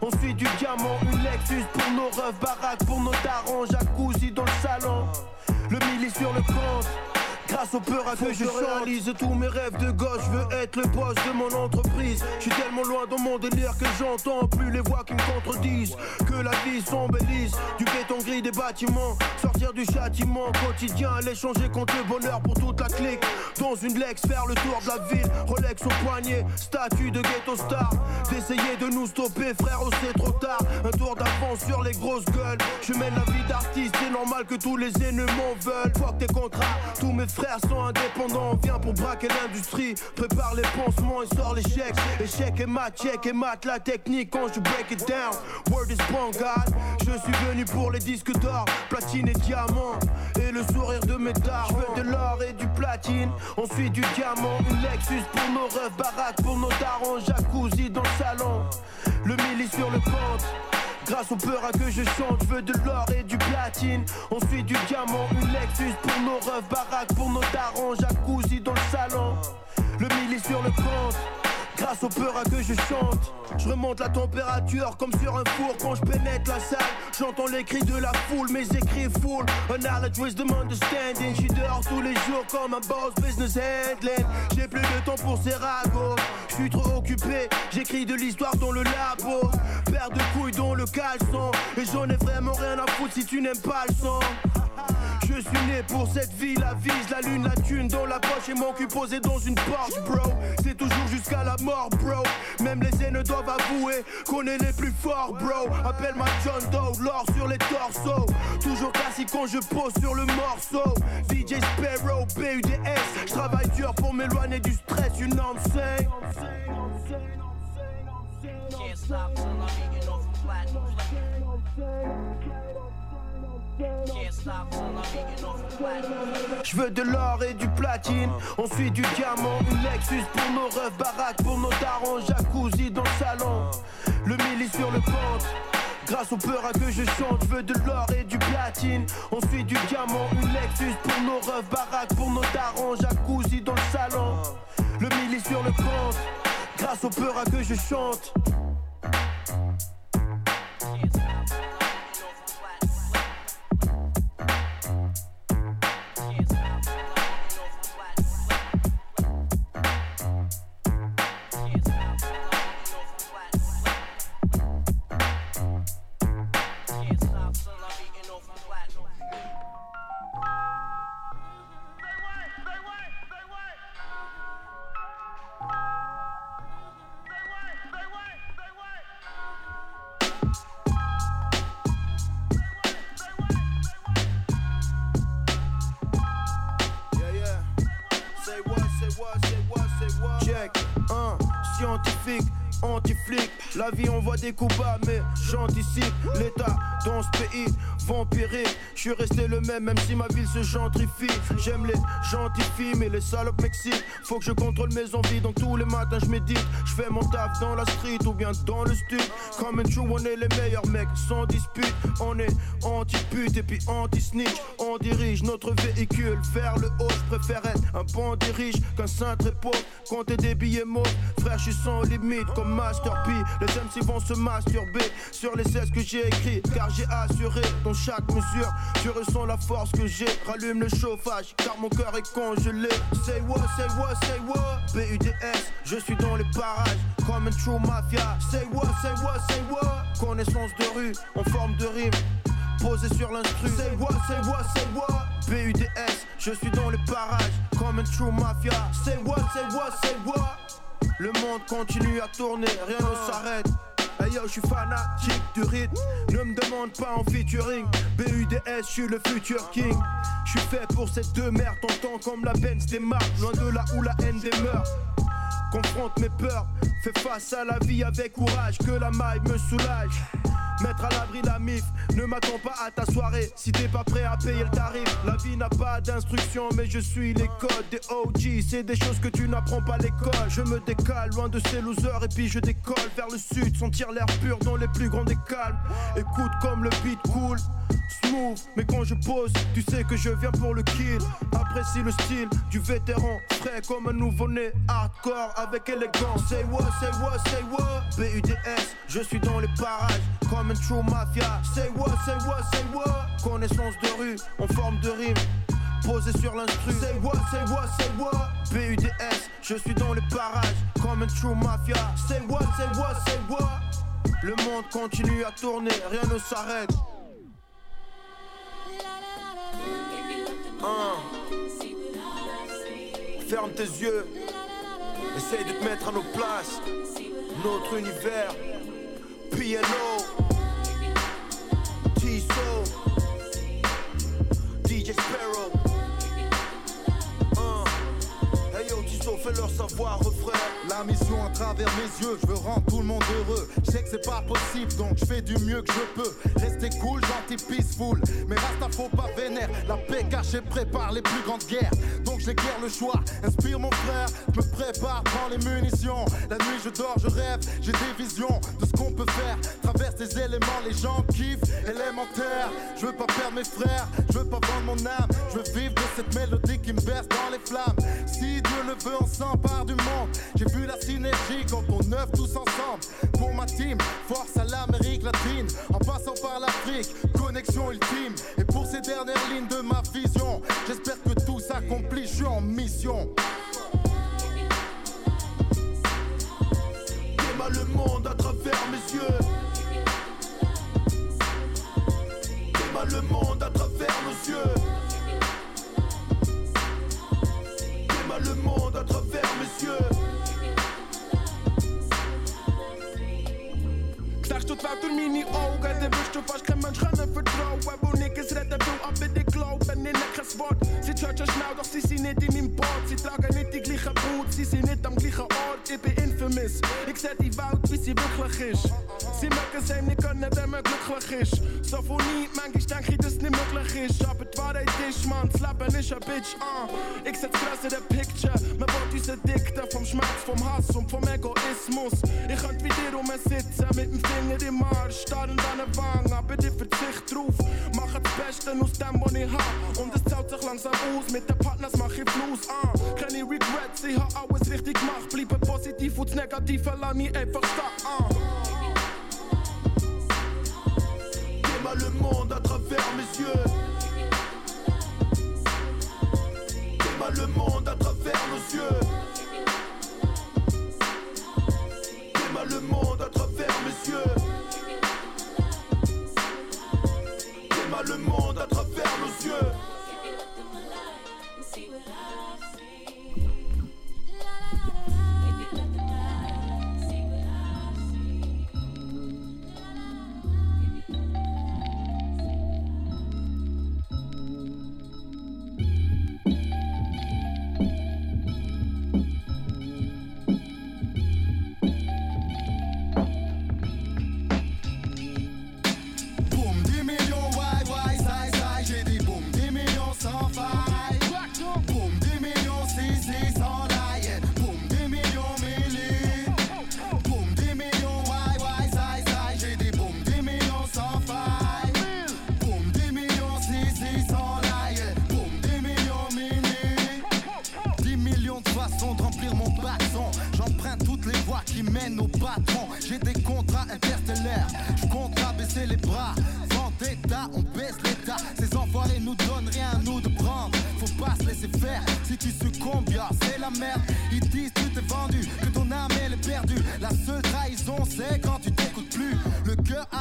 On suit du diamant peur à que je réalise tous mes rêves de gosse, je veux être le boss de mon entreprise. Je suis tellement loin dans mon délire que j'entends plus les voix qui me contredisent. Que la vie s'embellisse, du béton gris des bâtiments, sortir du châtiment quotidien, l'échanger contre le bonheur pour toute la clique. Dans une Lex, faire le tour de la ville, Rolex au poignet, statut de ghetto star. D'essayer de nous stopper, frère, oh, c'est trop tard. Un tour d'avance sur les grosses gueules. Je mène la vie d'artiste, c'est normal que tous les ennemis m'en veulent. Fuck tes contrats, tous mes frères sont indépendants. Viens pour braquer l'industrie, prépare les pansements et sort les chèques. Échec et mat, check et mat, la technique quand je break it down. Word is bon, God. Je suis venu pour les disques d'or, platine et diamant. Et le sourire de mes dards. Je veux de l'or et du platine, ensuite du diamant. Une Lexus pour nos rêves, baraque pour nos darons, jacuzzi dans le salon. Le milli sur le compte. Grâce au peur à que je chante, je veux de l'or et du platine. Ensuite du diamant, une Lexus pour nos rêves, baraque pour nos darons, jacuzzi dans le salon. Le milli sur le compte. Grâce au peur à que je chante, je remonte la température comme sur un four quand je pénètre la salle. J'entends les cris de la foule, mes écrits full. A knowledge, wisdom, understanding. J'suis dehors tous les jours comme un boss business handling. J'ai plus de temps pour ces ragots. J'suis trop occupé, j'écris de l'histoire dans le labo. Père de couilles dans le caleçon. Et j'en ai vraiment rien à foutre si tu n'aimes pas le son. Je suis né pour cette vie, la vise, la lune, la thune dans la poche et mon cul posé dans une porte, bro. C'est toujours jusqu'à la mort, bro. Même les aînés doivent avouer qu'on est les plus forts, bro. Appelle-moi John Doe, l'or sur les torsos. Toujours classique quand je pose sur le morceau. DJ Sparrow, PUDS. Je travaille dur pour m'éloigner du stress, you know what I'm saying? Can't stop till I'm eating off a platinum Can't Je veux de l'or et du platine, ensuite du diamant, une Lexus pour nos rêves, baraque pour nos darons, jacuzzi dans le salon, le milli sur le compte. Grâce au peur à que je chante, je veux de l'or et du platine, ensuite du diamant, une Lexus pour nos rêves, baraque pour nos darons, jacuzzi dans le salon, le milli sur le compte. Grâce au peur à que je chante. Cuba. J'anticipe. L'état dans ce pays, vampirique. Je suis resté le même, même si ma ville se gentrifie. J'aime les gentilles mais les salopes m'excitent. Faut que je contrôle mes envies, donc tous les matins je médite. Je fais mon taf dans la street ou bien dans le stud. Comme true, on est les meilleurs mecs, sans dispute. On est anti-pute et puis anti-snitch. On dirige notre véhicule vers le haut. Je préfère être un bandit riche qu'un saint pauvre. Compter des billets mauves, frère, je suis sans limite comme Master P. Les MC vont se masturber sur les 16 que j'ai écrit. Car j'ai assuré dans chaque mesure. Tu ressens la force que j'ai. Rallume le chauffage car mon cœur est congelé. Say what, say what, say what? BUDS, je suis dans les parages comme un true mafia. Say what, say what, say what? Connaissance de rue en forme de rime. Posé sur l'instru. Say what, say what, say what? BUDS, je suis dans les parages comme un true mafia. Say what, say what, say what? Le monde continue à tourner, rien ne s'arrête. Hey je suis fanatique du rythme. Ne me demande pas en featuring. BUDS, je suis le futur king. Je suis fait pour ces deux merdes. T'entends comme la Benz démarre. Loin de là où la haine demeure. Confronte mes peurs. Fais face à la vie avec courage. Que la maille me soulage. Mettre à l'abri la mif, ne m'attends pas à ta soirée si t'es pas prêt à payer le tarif. La vie n'a pas d'instruction, mais je suis les codes des OG. C'est des choses que tu n'apprends pas à l'école. Je me décale loin de ces losers et puis je décolle vers le sud. Sentir l'air pur dans les plus grands des calmes. Écoute comme le beat cool. Smooth, mais quand je pose, tu sais que je viens pour le kill. Apprécie le style du vétéran, frais comme un nouveau-né, hardcore avec élégance. Say what, say what, say what? BUDS, je suis dans les parages comme un true mafia. Say what, say what, say what? Connaissance de rue en forme de rime. Posé sur l'instru. Say what, say what, say what? BUDS, je suis dans les parages comme true mafia. Say what, say what, say what? Le monde continue à tourner, rien ne s'arrête. Un. Ferme tes yeux. Essaye de te mettre à nos places. Notre univers. PNO. Fais-leur savoir, refrain. La mission à travers mes yeux, je veux rendre tout le monde heureux. Je sais que c'est pas possible, donc je fais du mieux que je peux. Rester cool, gentil, peaceful. Mais rasta faut pas vénère. La paix cachée prépare les plus grandes guerres. Donc j'ai guère le choix. Inspire mon frère, je me prépare, prends les munitions. La nuit je dors, je rêve, j'ai des visions de ce qu'on peut faire. Traverse les éléments, les gens kiffent. Élémentaire, je veux pas perdre mes frères, je veux pas vendre mon âme. Je veux vivre de cette mélodie qui me berce dans les flammes. Si Dieu le veut, on du monde. J'ai vu la synergie quand on œuvre tous ensemble. Pour ma team, force à l'Amérique latine. En passant par l'Afrique, connexion ultime. Et pour ces dernières lignes de ma vision, j'espère que tout s'accomplit, je suis en mission. Le monde à travers mes yeux. Le monde à travers nos yeux. die Welt durch meine Augen. Dann wirst du fast kein Mensch können vertrauen. Wo nirgends reden will, aber die glauben ihnen kein Wort. Sie hören schon schnell, doch sie sind nicht in meinem Board. Sie tragen nicht die gleichen Boots, sie sind nicht am gleichen Ort. Ich bin infamous. Ich seh die Welt, wie sie wirklich ist. Sie mögen es einem nicht können, wenn man glücklich ist. So von nie, manchmal denke ich, dass es nicht möglich ist. Aber die Wahrheit ist, man, das Leben ist ein Bitch. Uh. Ich setz größere Picture, man will uns Dikte vom Schmerz, vom Hass und vom Egoismus. Ich könnte wie dir sitzen, mit dem Finger im Arsch, starrend an der Wange, aber ich verzicht drauf. Mache das Beste aus dem, was ich hab. Und es zahlt sich langsam aus, mit den Partners mach ich Fluss. Uh. Keine Regrets, ich hab alles richtig gemacht. Bleibe positiv und Negatief Lami et Versta T'aimes le monde à travers mes yeux. T'aimes le monde à travers nos yeux.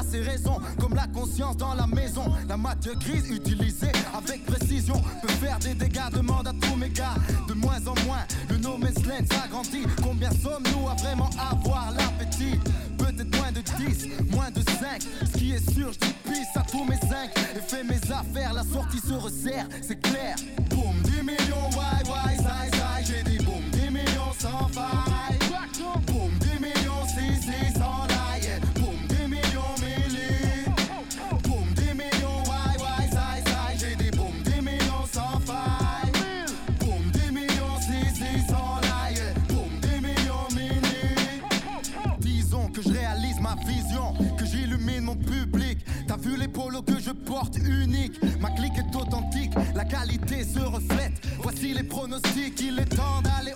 Ses raisons, comme la conscience dans la maison. La matière grise utilisée avec précision peut faire des dégâts. Demande à tous mes gars, de moins en moins. Le no man's land s'agrandit. Combien sommes-nous à vraiment avoir l'appétit? Peut-être moins de 10, moins de 5. Ce qui est sûr, je dis peace à tous mes 5. Et fais mes affaires, la sortie se resserre, c'est clair. Boum, la qualité se reflète. Voici les pronostics, il est temps d'aller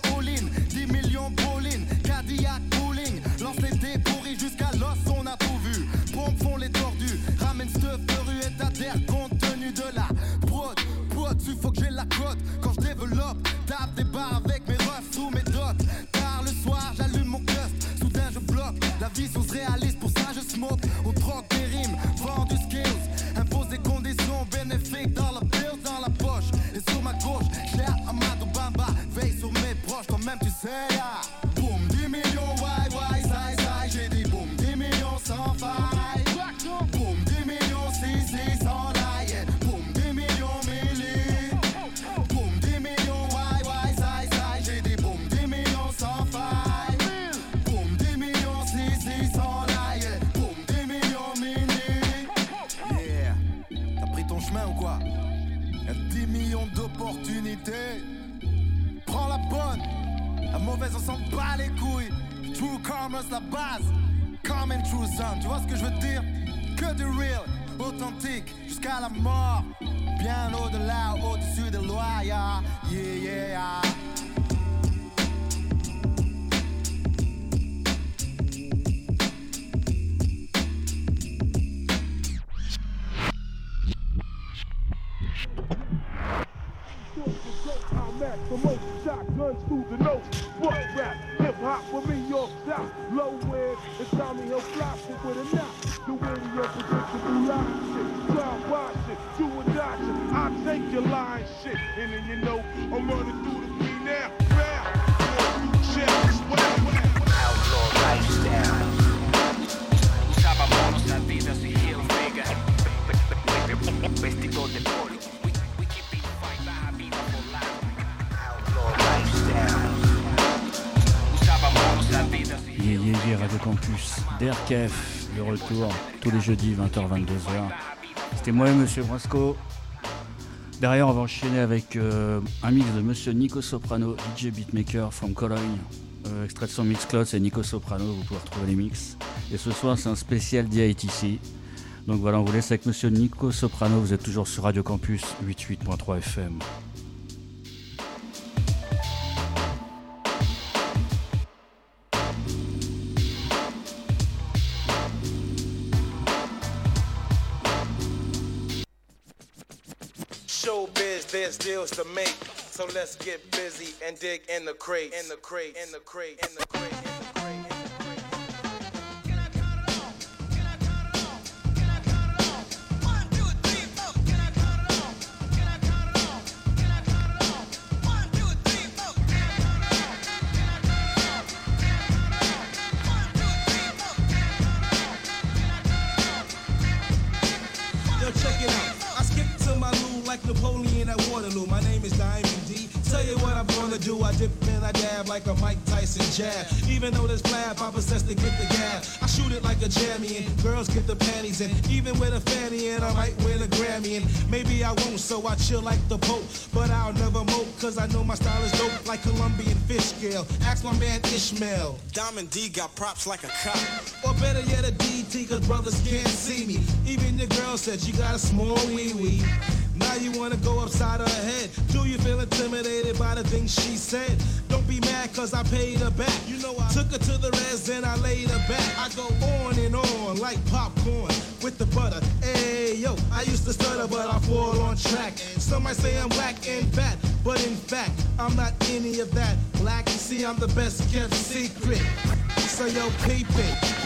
On s'en bat les couilles. True commerce, la base. Common true son. Tu vois ce que je veux dire? Que du real, authentique, jusqu'à la mort. Bien au-delà, au-dessus des lois, yeah. Yeah, yeah, DRKF, le retour tous les jeudis 20h-22h. C'était moi et Monsieur Brasco. Derrière, on va enchaîner avec euh, un mix de Monsieur Nico Soprano, DJ Beatmaker from Cologne. Euh, extrait de son Mixcloud, c'est Nico Soprano, vous pouvez retrouver les mix. Et ce soir, c'est un spécial DITC. Donc voilà, on vous laisse avec Monsieur Nico Soprano. Vous êtes toujours sur Radio Campus 88.3 FM. There's to make. So let's get busy and dig in the crate, in the crate, in the crate, in the crate. Jab. Even though this flab, I possess to get the gab. I shoot it like a jammy and girls get the panties in. Even with a fanny and I might win a Grammy and maybe I won't, so I chill like the Pope. But I'll never mope, cause I know my style is dope like Colombian fish scale. Ask my man Ishmael. Diamond D got props like a cop. Or better yet, a DT, cause brothers can't see me. Even your girl said you got a small wee wee. Now you wanna go upside her head. Do you feel intimidated by the things she said? Don't be mad cause I paid her back. You know I took her to the res and I laid her back. I go on and on like popcorn with the butter. Hey yo, I used to stutter but I fall on track. Some might say I'm whack and fat, but in fact I'm not any of that. Black, you see I'm the best kept secret. So yo, peep it,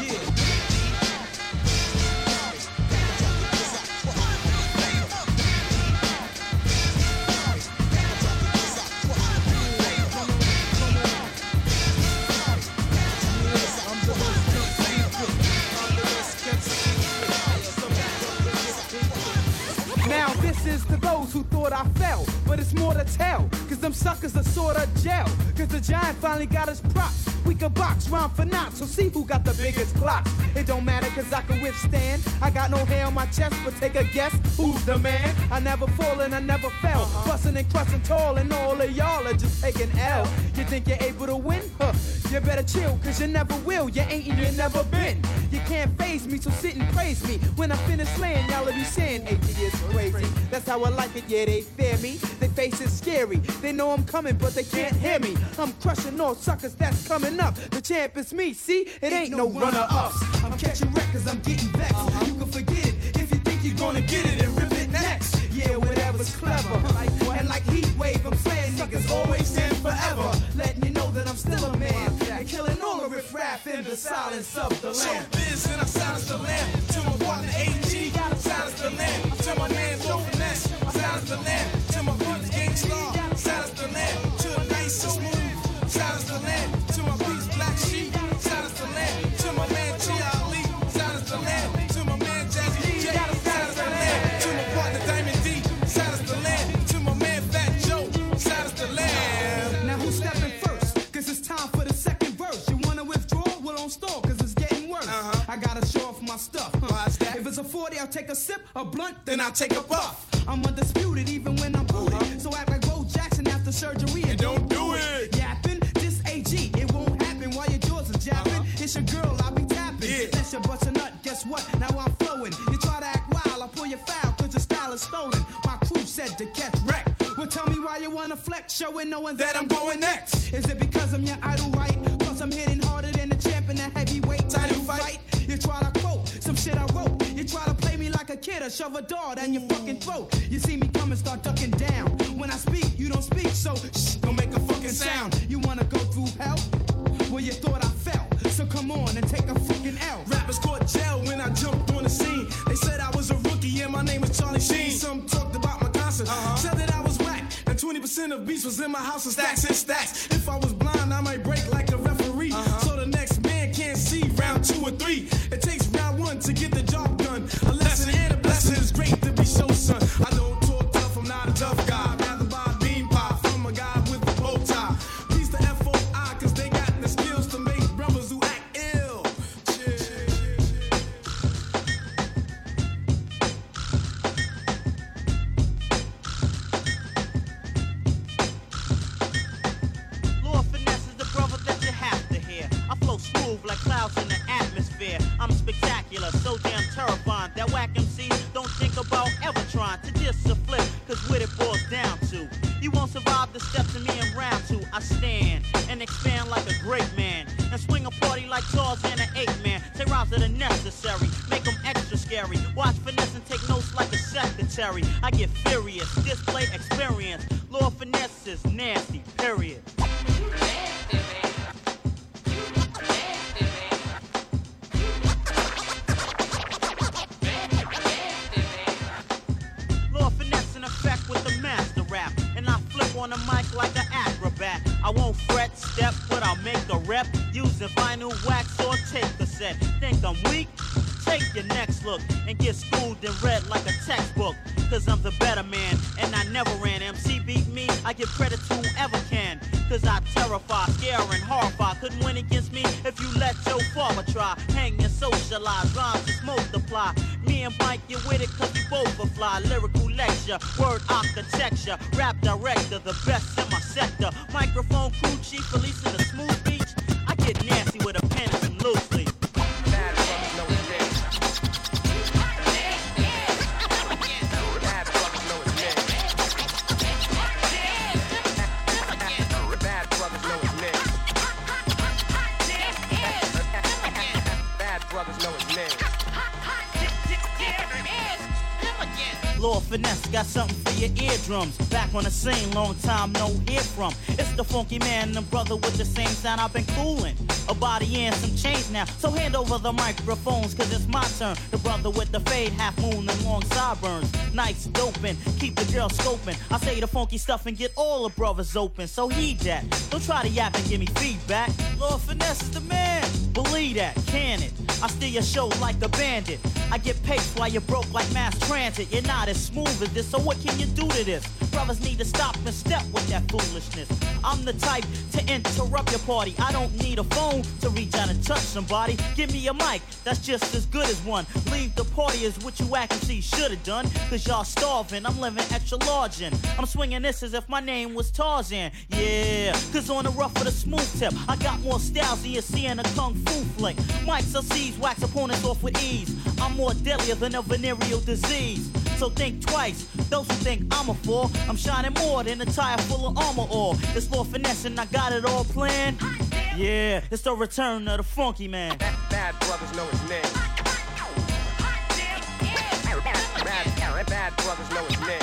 those who thought I fell, but it's more to tell. Cause them suckers are sorta gel. Cause the giant finally got his props. We can box round for knots, so see who got the biggest clocks. It don't matter cause I can withstand. I got no hair on my chest, but take a guess who's the man? I never fall and I never fell. Uh-huh. Bustin' and crustin' tall, and all of y'all are just taking L. You think you're able to win? Huh. You better chill, cause you never will. You ain't and you never been. You can't phase me, so sit and praise me. When I finish slaying, y'all will be saying, AG is crazy. That's how I like it, yeah, they fear me. Their face is scary. They know I'm coming, but they can't hear me. I'm crushing all suckers that's coming up. The champ is me, see? It ain't no runner ups. I'm catching records, I'm getting vexed. You can forget it if you think you're gonna get it and rip it next. Yeah, whatever's clever. And like heat wave, I'm saying niggas always and forever. Letting you know that I'm still a man. And killing all the riffraff in the silence of the land. Showbiz and I silence the land. To my partner AG, silence the land. To my man Joe Finesse, silence the land. A 40, I'll take a sip, a blunt, then I'll take a puff. I'm undisputed even when I'm booted. So act like Bo Jackson after surgery and don't do it. Yapping, this AG, it won't happen while your jaws are japping. Uh-huh. It's your girl, I'll be tapping. Unless you bust a nut, guess what? Now I'm flowing. You try to act wild, I'll pull your foul, cause your style is stolen. My crew said to catch wreck. Well, tell me why you wanna flex, showing no one that I'm going next. Is it because I'm your idol, right? Like a kid or shove a dart down your fucking throat. You see me coming, start ducking down. When I speak, you don't speak, so shh, don't make a fucking sound. You wanna go through hell? Well, you thought I fell, so come on and take a fucking L. Rappers caught jail when I jumped on the scene. They said I was a rookie and my name was Charlie Sheen. Some talked about my concert, uh-huh. said that I was whack. And 20% of beats was in my house and stacks and stacks. If I was I don't I get the sound I've been cooling. A body and some chains now. So hand over the microphones, cause it's my turn. The brother with the fade, half moon and long sideburns. Nights doping, keep the girl scoping. I say the funky stuff and get all the brothers open. So heed that. Don't try to yap and give me feedback. Lord Finesse is the man. Believe that, can it? I steal your show like a bandit. I get paid while you're broke like mass transit. You're not as smooth as this, so what can you do to this? Brothers need to stop and step with that foolishness. I'm the type to interrupt your party. I don't need a phone to reach out and touch somebody. Give me a mic, that's just as good as one. Leave the party is what you act and see should have done. Cause y'all starving, I'm living extra large in. I'm swinging this as if my name was Tarzan. Yeah, cause on the rough with a smooth tip, I got more styles than you see in a kung fu flick. Mics or seize, wax opponents off with ease. I'm more deadlier than a venereal disease. So think twice, those who think I'm a fool, I'm shining more than a tire full of Armor All. It's more finesse and I got it all planned. Yeah, it's the return of the funky man. Bad brothers know his name. Bad, bad brothers know his name.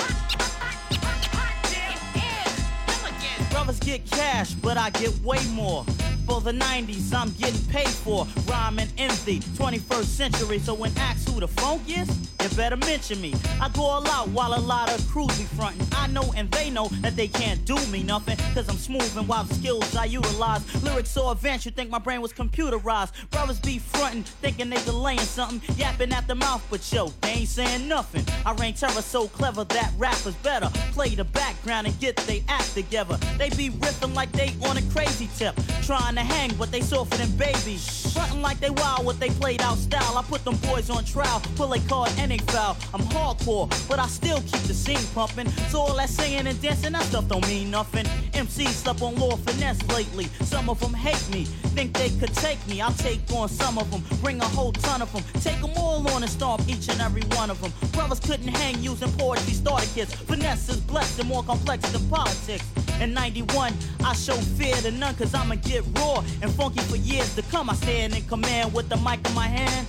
Brothers get cash, but I get way more. For the 90s, I'm getting paid for rhyme and envy. 21st century, so when asked who the funk is, you better mention me. I go all out while a lot of crews be frontin'. I know and they know that they can't do me nothing, cause I'm smooth and wild skills I utilize. Lyrics so advanced, you think my brain was computerized. Brothers be frontin', thinking they delaying something, yapping at the mouth, but yo, they ain't saying nothing. I reign terror so clever that rappers better play the background and get they act together. They be riffing like they on a crazy tip, trying to hang, but they softer than babies. Frontin' like they wild, what they played out style. I put them boys on trial, pull a card and they foul. I'm hardcore, but I still keep the scene pumping. So all that singing and dancing, that stuff don't mean nothing. MCs slept on Lord Finesse lately. Some of them hate me, think they could take me. I'll take on some of them, bring a whole ton of them. Take them all on and stomp each and every one of them. Brothers couldn't hang using poetry starter kits. Finesse is blessed and more complex than politics. In 91, I show fear to none cause I'ma get raw and funky for years to come. I stand in command with the mic in my hand.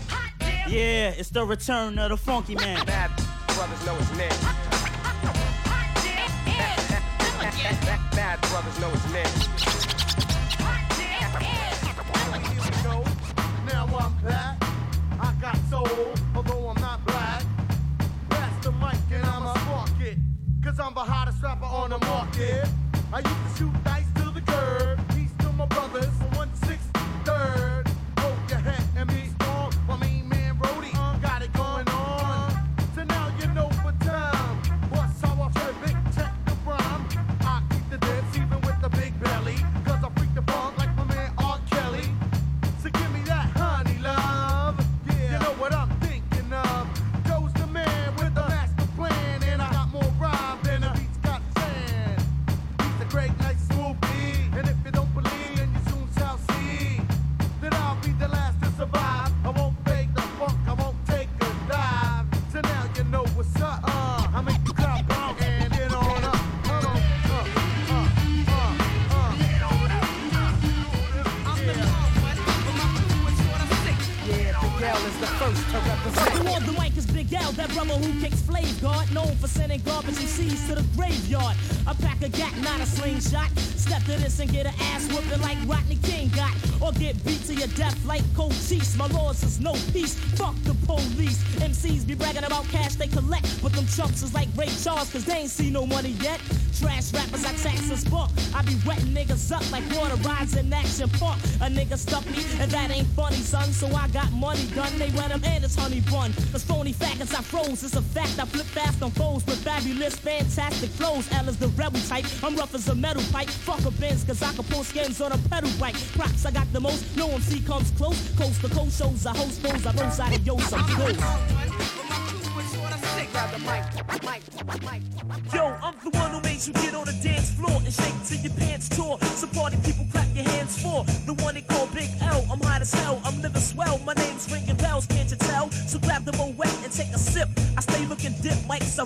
Yeah, it's the return of the funky man. Bad brothers know his name. Bad, bad brothers know his name. Now I'm back. I got soul, although I'm not black. Pass the mic and I'ma spark it. Cause I'm the hottest rapper on the market. I used to shoot dice to the curb. Peace to my brothers Charles, cause they ain't see no money yet. Trash rappers I tax Saxon Spark. I be wetting niggas up like water rides in action park. A nigga stuck me, and that ain't funny, son. So I got money done. They wet him and it's honey bun. Cause phony faggots I froze. It's a fact. I flip fast on foes with fabulous, fantastic flows. L is the rebel type. I'm rough as a metal pipe. Fuck a Benz, cause I can pull skins on a pedal bike. Props, I got the most. No MC comes close. Coast to coast shows. I host those. I roast out of yo, some close. Yo, I'm the one who makes you get on the dance floor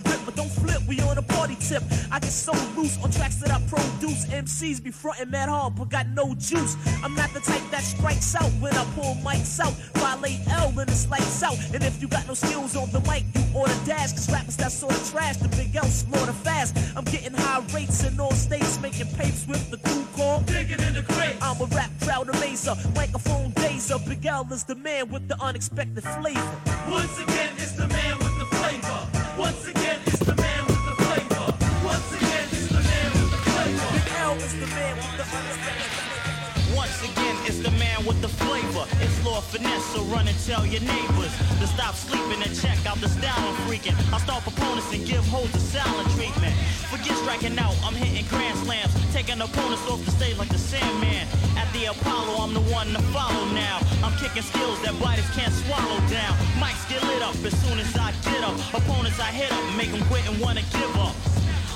dip, I rip, but don't flip. We on a party tip. I get so loose on tracks that I produce. MCs be frontin' mad hard, but got no juice. I'm not the type that strikes out when I pull mics out. Violate L and it's lights out. And if you got no skills on the mic, you order dash. Cause rappers that sort of trash, the big L slaughter fast. I'm getting high rates in all states, making papes with the cool call. Digging in the grave. I'm a rap crowd amazer, microphone dazer. Big L is the man with the unexpected flavor. Once again, it's the man with the flavor. Once again, Once again, it's the man with the flavor. It's Lord Finesse, so run and tell your neighbors to stop sleeping and check out the style I'm freaking. I start opponents and give hoes the silent treatment. Forget striking out, I'm hitting grand slams, taking opponents off the stage like the Sandman. At the Apollo, I'm the one to follow now. I'm kicking skills that biters can't swallow down. Mics get lit up as soon as I get up. Opponents I hit up, make them quit and wanna give up.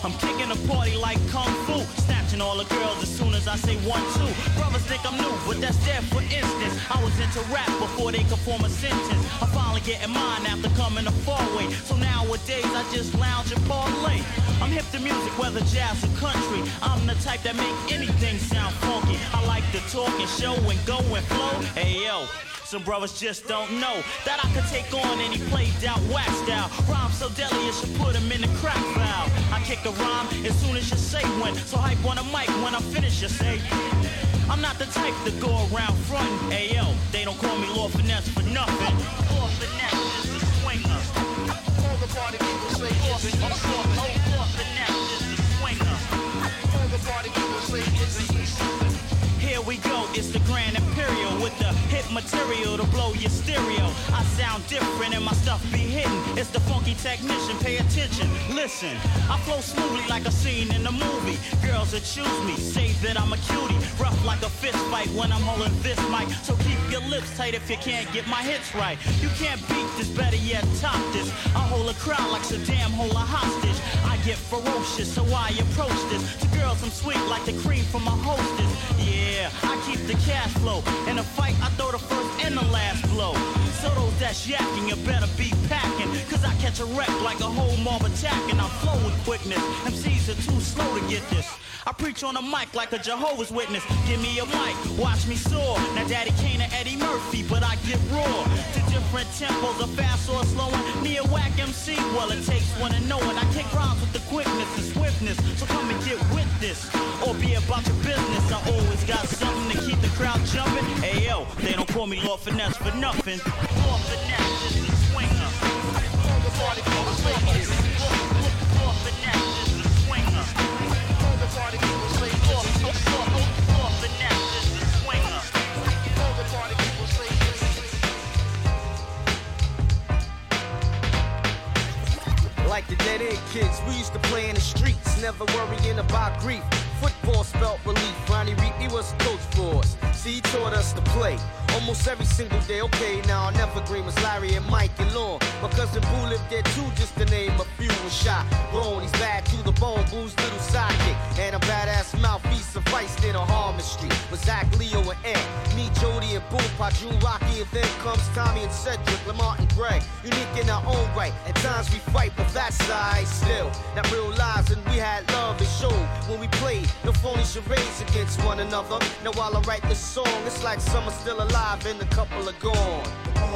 I'm kicking a party like Kung Fu, snatching all the girls as soon as I say one, two. Brothers think I'm new, but that's there for instance. I was into rap before they could form a sentence. I'm finally getting mine after coming a far way. So nowadays I just lounge and parlay. I'm hip to music, whether jazz or country. I'm the type that make anything sound funky. I like to talk and show and go and flow. Hey yo. Some brothers just don't know that I could take on any played out waxed out. Rhyme so deadly, it should put him in the crack valve. I kick a rhyme as soon as you say when. So hype on the mic when I finish, you say. I'm not the type to go around frontin'. Ayo, they don't call me Lord Finesse for nothing. Lord Finesse is the swinger. All the party people say Lord Finesse. Is the swinger. All the party people say we go, it's the Grand Imperial with the hit material to blow your stereo. I sound different and my stuff be hidden. It's the funky technician, pay attention, listen. I flow smoothly like a scene in a movie. Girls that choose me say that I'm a cutie. Rough like a fist fight when I'm holding this mic. So keep your lips tight if you can't get my hits right. You can't beat this, better yet top this. I hold a crowd like Saddam, hold a hostage. I get ferocious, so I approach this. To girls, I'm sweet like the cream from my hostess. Yeah, I keep the cash flow. In a fight, I throw the first and the last blow. So those that's yakking, you better be packing. Cause I catch a wreck like a whole mob attacking. I flow with quickness. MCs are too slow to get this. I preach on a mic like a Jehovah's Witness. Give me a mic, watch me soar. Now Daddy Kane or Eddie Murphy, but I get raw. To different tempos, a fast or slowing. Me a whack MC, well it takes one to know it. I kick rhymes with the quickness and swiftness. So come and get with this, or be about your business. I always got something to keep the crowd jumping. Hey yo, they don't call me Lord Finesse for nothing. Lord Finesse is the swinger. The party people say Like the dead end kids, we used to play in the streets, never worrying about grief. Football spelt relief. Ronnie Reed, he was a coach for us. See, he taught us to play. Almost every single day, okay, now our evergreen was Larry and Mike and Lon. My cousin Boo lived there too, just to name a few was shot. Grown, he's bad to the bone, Boo's little sidekick. And a badass mouthpiece sufficed in a Harmon Street. With Zach, Leo, and Ed. Me, Jody, and Boo, Paju, Rocky, and then comes Tommy and Cedric, Lamar and Greg. Unique in our own right. At times we fight, but that's side still. That real lies, and we had love and showed when we played. No phony charades against one another. Now while I write this song, it's like are still alive and a couple are gone.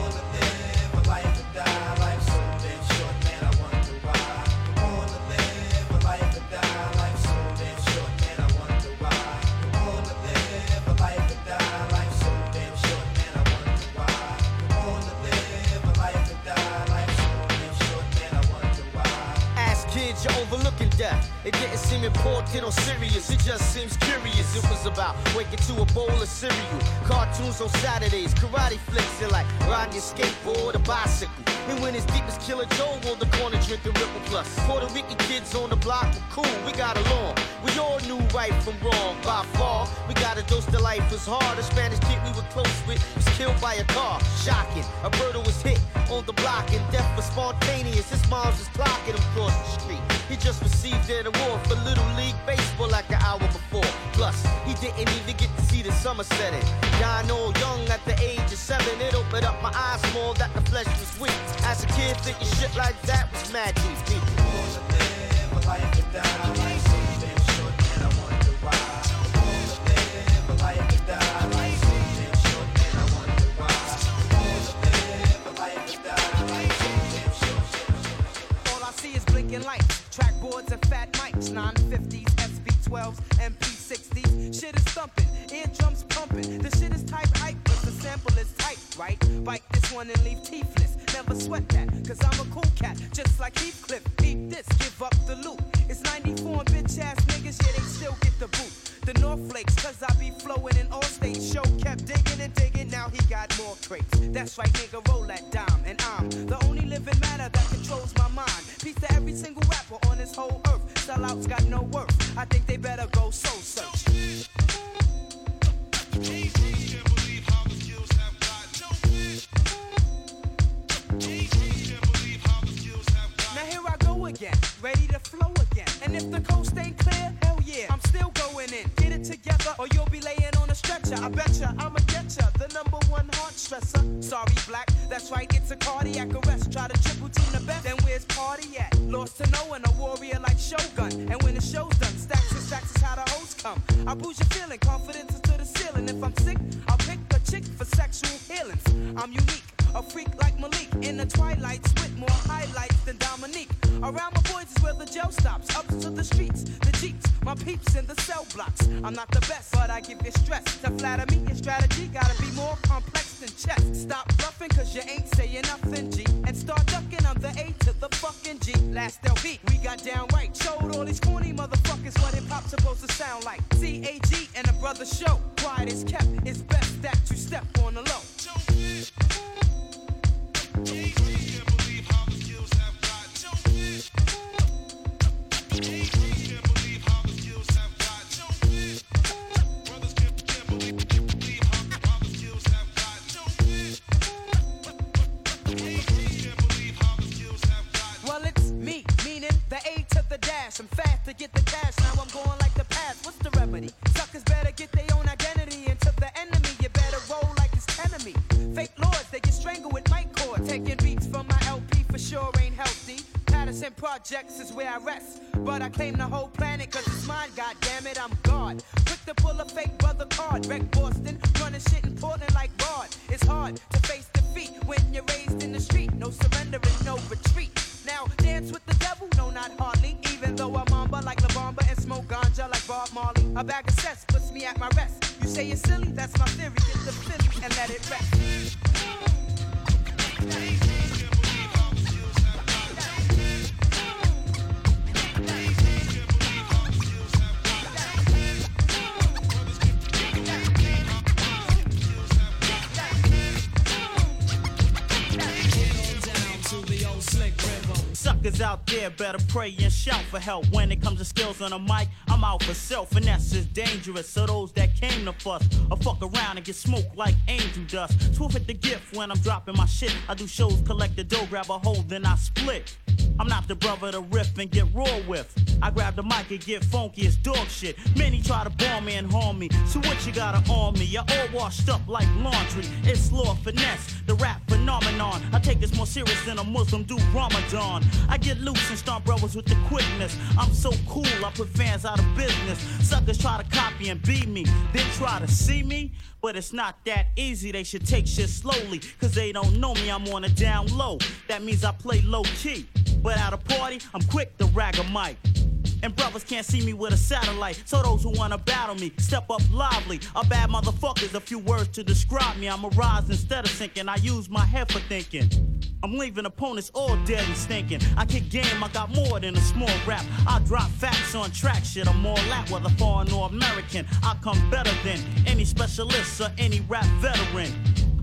Overlooking death. It didn't seem important or serious, it just seems curious. It was about waking to a bowl of cereal, cartoons on Saturdays, karate flicks, and like riding your skateboard or bicycle. And when it's deep as Killer Joe on the corner drinking Ripple Plus. Puerto Rican kids on the block were cool, we got along. We all knew right from wrong by far. We got a dose to life was hard. A Spanish kid we were close with was killed by a car. Shocking. A birdo was hit on the block and death was spontaneous. His mom was clocking him across the street. He just received an award for Little League Baseball like an hour before. Plus, he didn't even get to see the summer setting. Dying all young at the age of seven, it opened up my eyes more that the flesh was weak. As a kid, thinking shit like that was mad deep. All And fat mics, 950s, SP12s, MP60s. Shit is thumping, eardrums pumping. The shit is type hype, but the sample is tight, right? Bite this one and leave teethless. Never sweat that, cause I'm a cool cat, just like Heathcliff. Beat this, give up the loot. It's 94 and bitch ass niggas, yeah, they still get the boot. The North Flakes, cause I be flowing in all states. Show kept digging and digging, now he got more crates. That's right, nigga, roll that dime. And I'm the only living matter that controls my mind. Peace to every single rapper this whole earth. Sellouts got no worth. I think they better go soul search. Now here I go again, ready to flow again. And if the coast ain't clear, hell yeah, I'm still going in. Get it together, or you'll be laying on a stretcher. I betcha I'ma get the number one heart stressor. Sorry, black, that's right, it's a cardiac arrest. Try to triple team the best, then where's party at? Lost to knowing a warrior like Shogun. And when the show's done, stacks and stacks is how the host come. I boost your feeling, confidence is to the ceiling. If I'm sick, I'll pick a chick for sexual healings. I'm unique. A freak like Malik in the twilights with more highlights than Dominique. Around my boys is where the jail stops. Up to the streets, the jeeps, my peeps in the cell blocks. I'm not the best, but I give you stress. To flatter me, your strategy gotta be more complex than chess. Stop bluffing, cause you ain't saying nothing, G. And start ducking, I'm the A to the fucking G. Last LP, we got down right. Showed all these corny motherfuckers what hip hop's supposed to sound like. C-A-G and a brother show. Quiet is kept, it's best that you step on the low. Well, it's me, meaning the A to the dash. I'm fast to get the cash. Now I'm going like the past. What's the remedy? Patterson Projects is where I rest. But I claim the whole planet cause it's mine, god damn it, I'm God. Quick to pull a fake brother card. Wreck Boston, running shit in Portland like Rod. It's hard to face defeat when you're raised in the street. No surrender and no retreat. Now dance with the devil, no not hardly. Even though I'm mamba like La Bamba and smoke ganja like Bob Marley. A bag of cess puts me at my rest. You say you're silly, that's my theory. Get the Philly and let it rest. Suckers out there better pray and shout for help. When it comes to skills on a mic, I'm out for self. Finesse is dangerous, so those that came to fuss or fuck around and get smoked like angel dust. Twelve hit the gift when I'm dropping my shit. I do shows, collect the dough, grab a hold, then I split. I'm not the brother to riff and get raw with. I grab the mic and get funky as dog shit. Many try to bomb me and harm me. So what you gotta on me? You're all washed up like laundry. It's Lord Finesse, the rap phenomenon. I take this more serious than a Muslim do Ramadan. I get loose and start brothers with the quickness. I'm so cool, I put fans out of business. Suckers try to copy and beat me, then try to see me. But it's not that easy, they should take shit slowly. Cause they don't know me, I'm on a down low. That means I play low key. But at a party, I'm quick to rag a mic. And brothers can't see me with a satellite. So those who wanna battle me, step up lively. A bad motherfucker's a few words to describe me. I'm a rise instead of sinking. I use my head for thinking. I'm leaving opponents all dead and stinking. I kick game, I got more than a small rap. I drop facts on track shit. I'm all that, whether foreign or American. I come better than any specialist or any rap veteran.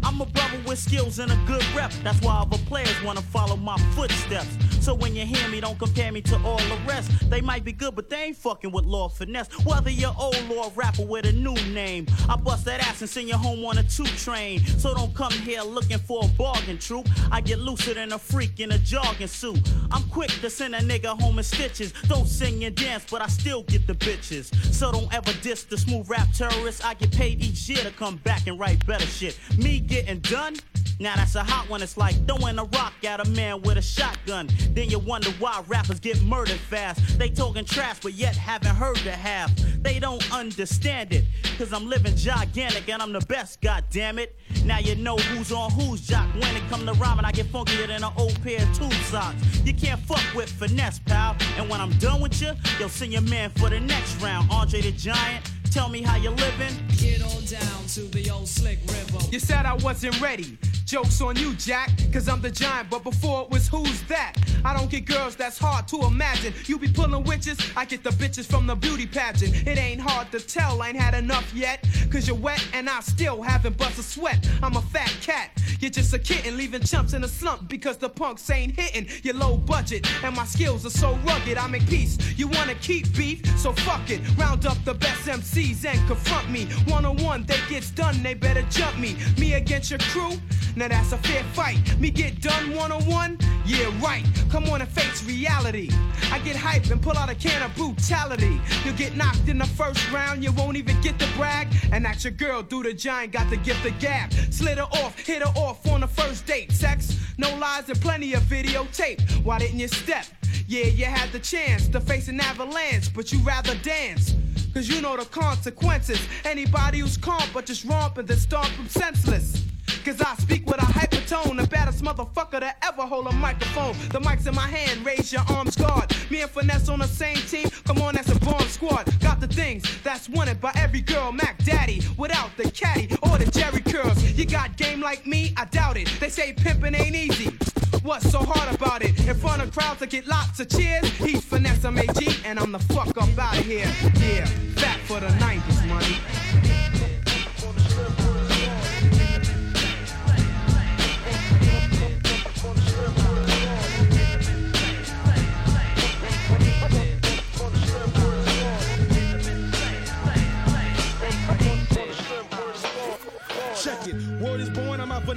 I'm a brother with skills and a good rep. That's why other players wanna follow my footsteps. So when you hear me, don't compare me to all the rest. They might be good, but they ain't fucking with Lord Finesse. Whether you're old Lord rapper with a new name, I bust that ass and send you home on a two train. So don't come here looking for a bargain, troop. I get looser than a freak in a jogging suit. I'm quick to send a nigga home in stitches. Don't sing and dance, but I still get the bitches. So don't ever diss the smooth rap terrorists. I get paid each year to come back and write better shit. Me getting done? Now that's a hot one. It's like throwing a rock at a man with a shotgun. Then you wonder why rappers get murdered fast. They talking trash, but yet haven't heard the half. They don't understand it. Cause I'm living gigantic and I'm the best, god damn it. Now you know who's on who's jock. When it come to rhyming, I get funkier than an old pair of tube socks. You can't fuck with finesse, pal. And when I'm done with you, you'll send your man for the next round. Andre the Giant, tell me how you're living. Get on down to the old slick river. You said I wasn't ready. Joke's on you, Jack, cause I'm the giant, but before it was who's that? I don't get girls, that's hard to imagine. You be pulling witches, I get the bitches from the beauty pageant. It ain't hard to tell, I ain't had enough yet. Cause you're wet and I still haven't bust a sweat. I'm a fat cat, you're just a kitten, leaving chumps in a slump because the punks ain't hitting. You're low budget, and my skills are so rugged, I make peace. You wanna keep beef, so fuck it. Round up the best MCs and confront me. One on one, they gets done, they better jump me. Me against your crew? Now that's a fair fight. Me get done one on one? Yeah, right. Come on and face reality. I get hype and pull out a can of brutality. You'll get knocked in the first round, you won't even get the brag. And that's your girl, do the giant, got the gift of gab. Slid her off, hit her off on the first date. Sex, no lies, and plenty of videotape. Why didn't you step? Yeah, you had the chance to face an avalanche, but you rather dance. Cause you know the consequences. Anybody who's calm but just romp and then stomp them senseless. Cause I speak with a hypertone, the baddest motherfucker to ever hold a microphone. The mic's in my hand, raise your arms guard. Me and Finesse on the same team, come on, that's a bomb squad. Got the things that's wanted by every girl, Mac Daddy, without the caddy or the Jerry curls. You got game like me? I doubt it. They say pimping ain't easy. What's so hard about it? In front of crowds to get lots of cheers. He's Finesse MAG, and I'm the fuck up out of here. Yeah, back for the 90s, money.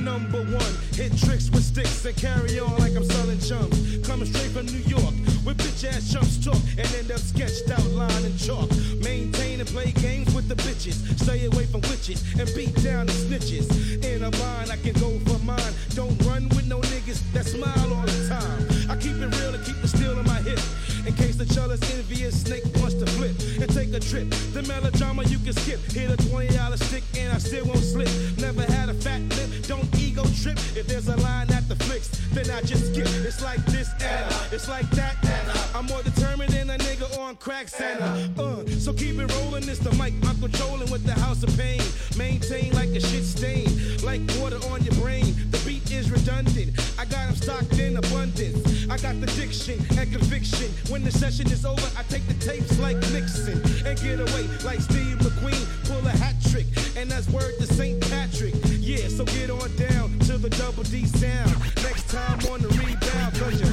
Number one. Hit tricks with sticks and carry on like I'm selling chumps. Coming straight from New York with bitch ass chumps talk and end up sketched out line and chalk. Maintain and play games with the bitches. Stay away from witches and beat down the snitches. In a bind, I can go for mine. Don't run with no niggas that smile all the time. I keep it real and keep the steel in my hip. In case the jealous, envious snake wants to flip and take a trip. The melodrama you can skip. Hit a $20 stick and I still won't slip. Never had a fat lip, don't ego trip. If there's a line at the flicks, then I just skip. It's like this and it's like that. and I'm more determined than a nigga on crack center. Uh, so keep it rolling, it's the mic I'm controlling with the house of pain. Maintain like a shit stain, like water on your brain. The is redundant. I got them stocked in abundance. I got the diction and conviction. When the session is over, I take the tapes like Nixon and get away like Steve McQueen. Pull a hat trick, and that's word to St. Patrick. Yeah, so get on down to the double D sound. Next time on the rebound, cause you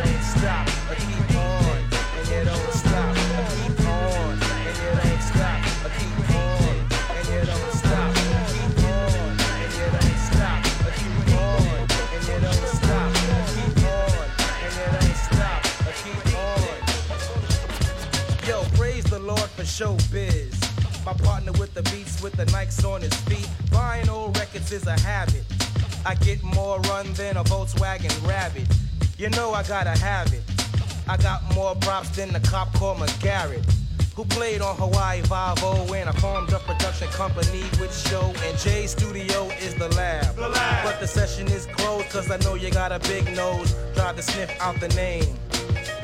ain't stop, I keep on, and you don't stop, for showbiz. My partner with the beats with the Nikes on his feet. Buying old records is a habit. I get more run than a Volkswagen Rabbit. You know I gotta have it. I got more props than the cop called McGarrett. Who played on Hawaii Five-O and I formed a production company with show and J Studio is the lab. The lab. But the session is closed cause I know you got a big nose. Try to sniff out the name.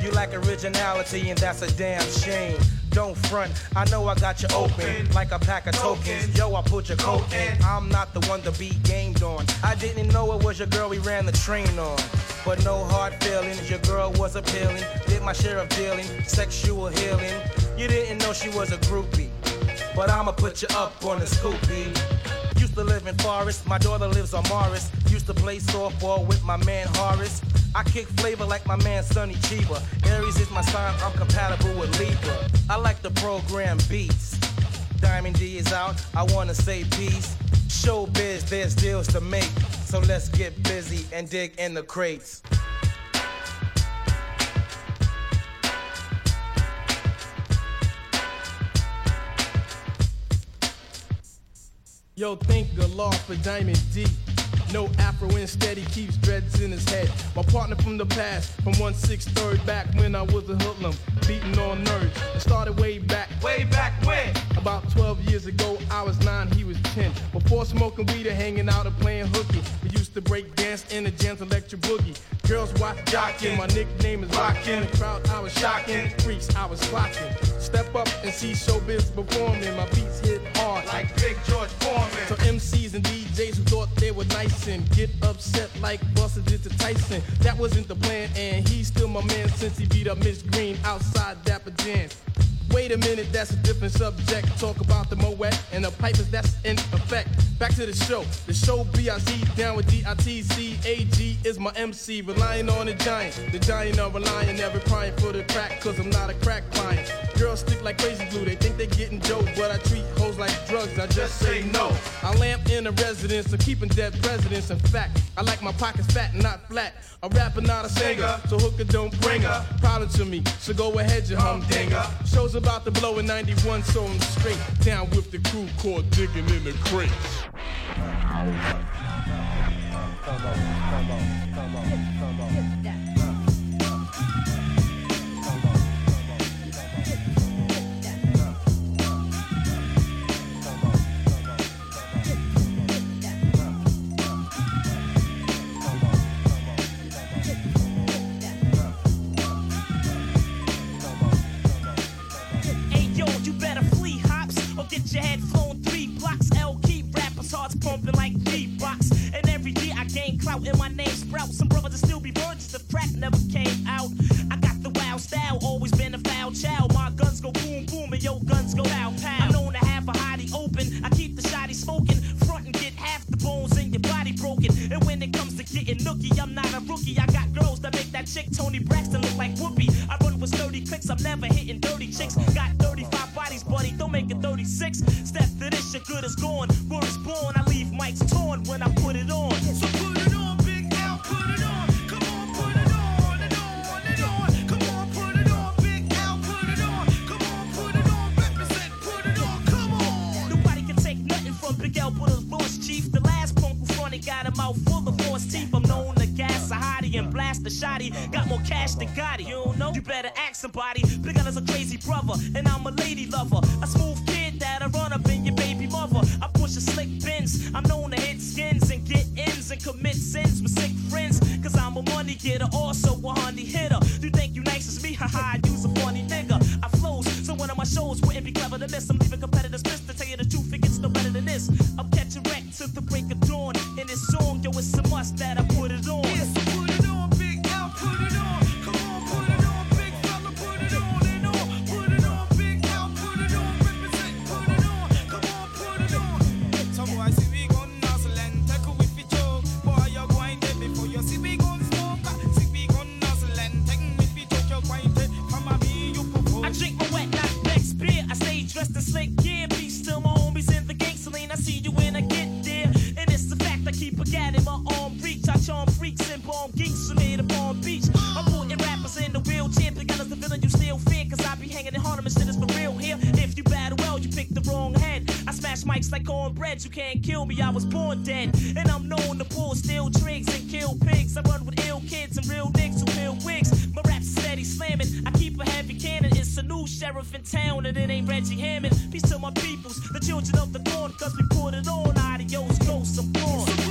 You lack originality, and that's a damn shame. Don't front, I know I got you open like a pack of tokens. Yo, I put your coat in. I'm not the one to be gamed on. I didn't know it was your girl we ran the train on. But no hard feelings, your girl was appealing. Did my share of dealing, sexual healing. You didn't know she was a groupie. But I'ma put you up on the scoopy. Used to live in Forest, my daughter lives on Morris. Used to play softball with my man Horace. I kick flavor like my man Sonny Chiba. Aries is my sign, I'm compatible with Libra. I like the program beats. Diamond D is out, I wanna say peace. Showbiz, there's deals to make. So let's get busy and dig in the crates. Yo, thank the law for Diamond D. No afro instead he keeps dreads in his head. My partner from the past, from 163rd back when I was a hoodlum, beating on nerds. It started way back. Way back when? About 12 years ago, I was 9, he was 10. Before smoking weed and hanging out and playing hooky. We used to break dance in the jams electric boogie. Girls watch jocking, my nickname is Rockin'. The crowd I was shocking, freaks I was clocking. Step up and see showbiz performing. My beats hit hard like Big George Foreman. So MCs and DJs who thought they were nice get upset like Buster did to Tyson. That wasn't the plan, and he's still my man since he beat up Miss Green outside Dapper Dan. Wait a minute, that's a different subject. Talk about the Moet and the pipers that's in effect. Back to the show. The show BIZ down with D-I-T-C. A-G is my MC, relying on the giant. The giant are relying, never crying for the crack, cause I'm not a crack client. Girls stick like crazy glue, they think they getting dope, but I treat hoes like drugs, I just say no. I lamp in a residence of keeping dead presidents. In fact, I like my pockets fat not flat. A rapper, not a singer, so hooker don't bring her. Problem to me, so go ahead, you humdinger. Show's about to blow in 91, so I'm straight down with the crew called digging in the crates. Come on, come on, come on. Clout and my name sprouts. Some brothers will still be virgins The crack never came out. I got the wild style, always been a foul child. My guns go boom boom and yo guns go pow pow. I'm known to have a hottie open. I keep the shotty smoking. Front and get half the bones in your body broken. And when it comes to getting nookie, I'm not a rookie. I got girls that make that chick Toni Braxton look like Whoopi. I run with sturdy clicks, I'm never hitting dirty chicks. Got 35 bodies, buddy, don't make it 36. Step to this, your good is gone. Word is born, I shotty. Got more cash than Gotti. You don't know? You better ask somebody. Big is a crazy brother, and I'm a lady lover. A new sheriff in town, and it ain't Reggie Hammond. Peace to my peoples, the children of the dawn, cause we put it on. Adios, ghosts, I'm gone.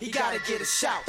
He gotta get a shout.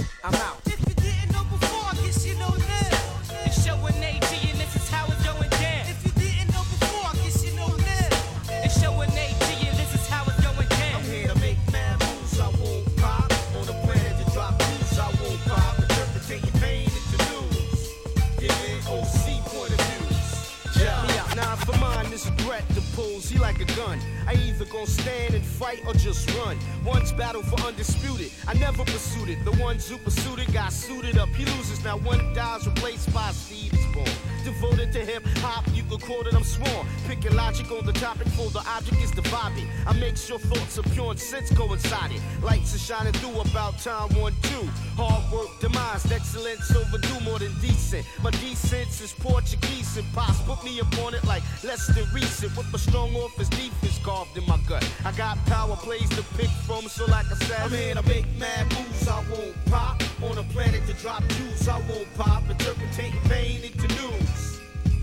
He like a gun. I either gon' stand and fight or just run. One's battle for undisputed. I never pursued it. The ones who pursued it got suited up. He loses now. One dies replaced by seed is born. Devoted to hip hop, you could quote it, I'm sworn. Picking logic on the topic for the object is the vibing. I make sure thoughts of pure and sense coincided. Lights are shining through about time one, two. Hard work, demise, excellence overdue more than decent. My decence is Portuguese and pops put me upon it like less than recent. With a strong office defense carved in my gut. I got power plays to pick from, so like I said, I'm here to make mad moves, I won't pop. On a planet to drop juice. I won't pop. Interpreting pain into news.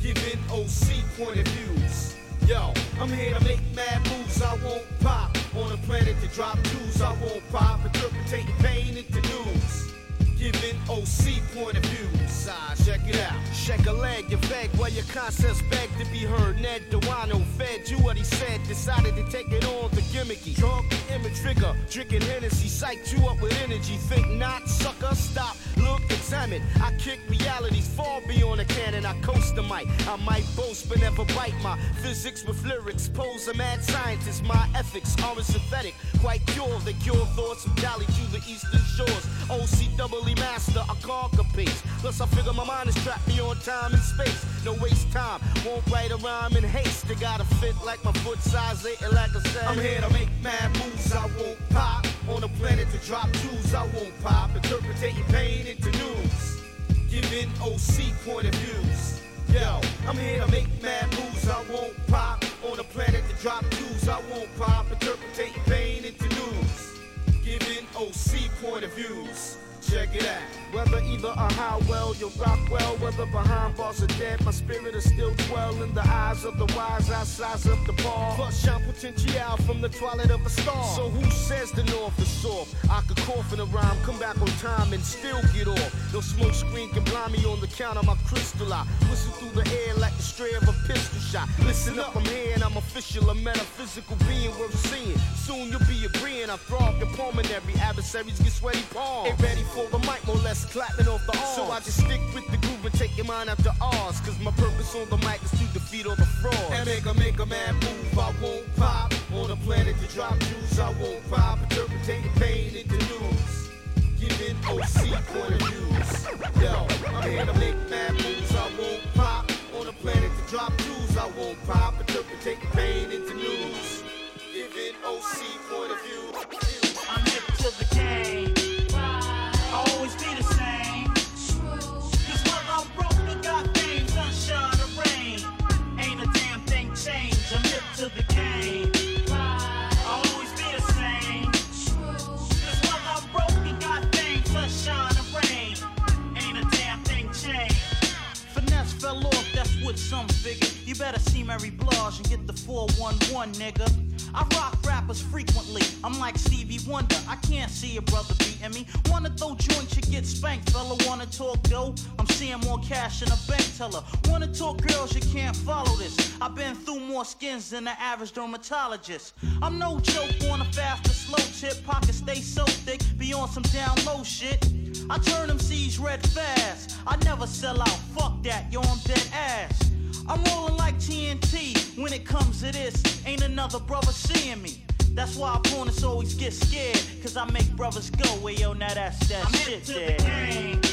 Giving OC point of views. Yo, I'm here to make mad moves, I won't pop. On a planet to drop news, I won't pop. Interpreting pain into news. Giving OC point of views. Ah, check it out. Shake a leg, you beg while your concepts beg to be heard. Ned Dewano fed you what he said, decided to take it on the gimmicky. Drunk the image trigger, drinking Hennessy, psyched you up with energy. Think not, sucker, stop, look, examine. I kick realities far beyond the canon. I coast the mic. I might boast, but never bite my physics with lyrics. Pose a mad scientist, my ethics are synthetic. Quite pure, they cure thoughts from Cali to the eastern shores. OC master, I conquer pace. Plus, I figure my mind is trapped beyond time and space. No waste time, won't write a rhyme in haste. They gotta fit like my foot size eight, and like I said, I'm here to make mad moves, I won't pop. On a planet to drop news, I won't pop. Interpreting pain into news. Giving OC point of views. Yo, I'm here to make mad moves, I won't pop. On a planet to drop news, I won't pop. Interpreting pain into news. Giving OC point of views. Check it out. Whether either a how well you rock well, whether behind bars are dead, my spirit is still dwell in the eyes of the wise. I size up the bar. Plus shine potential from the twilight of a star. So who says the north is soft? I could cough in a rhyme, come back on time and still get off. No smoke screen can blind me on the count of my crystal. I whistle through the air like the stray of a pistol shot. Listen up, I'm here and I'm official, a metaphysical being worth seeing. Soon you'll be agreeing. I throb your pulmonary adversaries get sweaty palms. Ain't ready for the mic, more less clapping off the arms. So I just stick with the groove and take your mind after ours. Cause my purpose on the mic is to defeat all the frauds. And make a make a man move, I won't pop. On the planet to drop juice, I won't pop. Interpreting pain into news. Giving OC point of views. Yo, I'm here to make mad moves, I won't pop. On the planet to drop jewels, I won't pop. Interpreting pain into news. Giving OC point of view. I'm hip to the game. Better see Mary Blige and get the 411, nigga. I rock rappers frequently. I'm like Stevie Wonder. I can't see a brother beating me. Wanna throw joints, you get spanked, fella. Wanna talk dough? I'm seeing more cash in a bank teller. Wanna talk girls, you can't follow this. I've been through more skins than the average dermatologist. I'm no joke on a fast or slow tip. Pockets stay so thick, be on some down low shit. I turn them C's red fast. I never sell out. Fuck that, yo, I'm dead ass. I'm rolling like TNT when it comes to this. Ain't another brother seeing me. That's why opponents always get scared. Cause I make brothers go, well, yo, now that's that I'm shit there.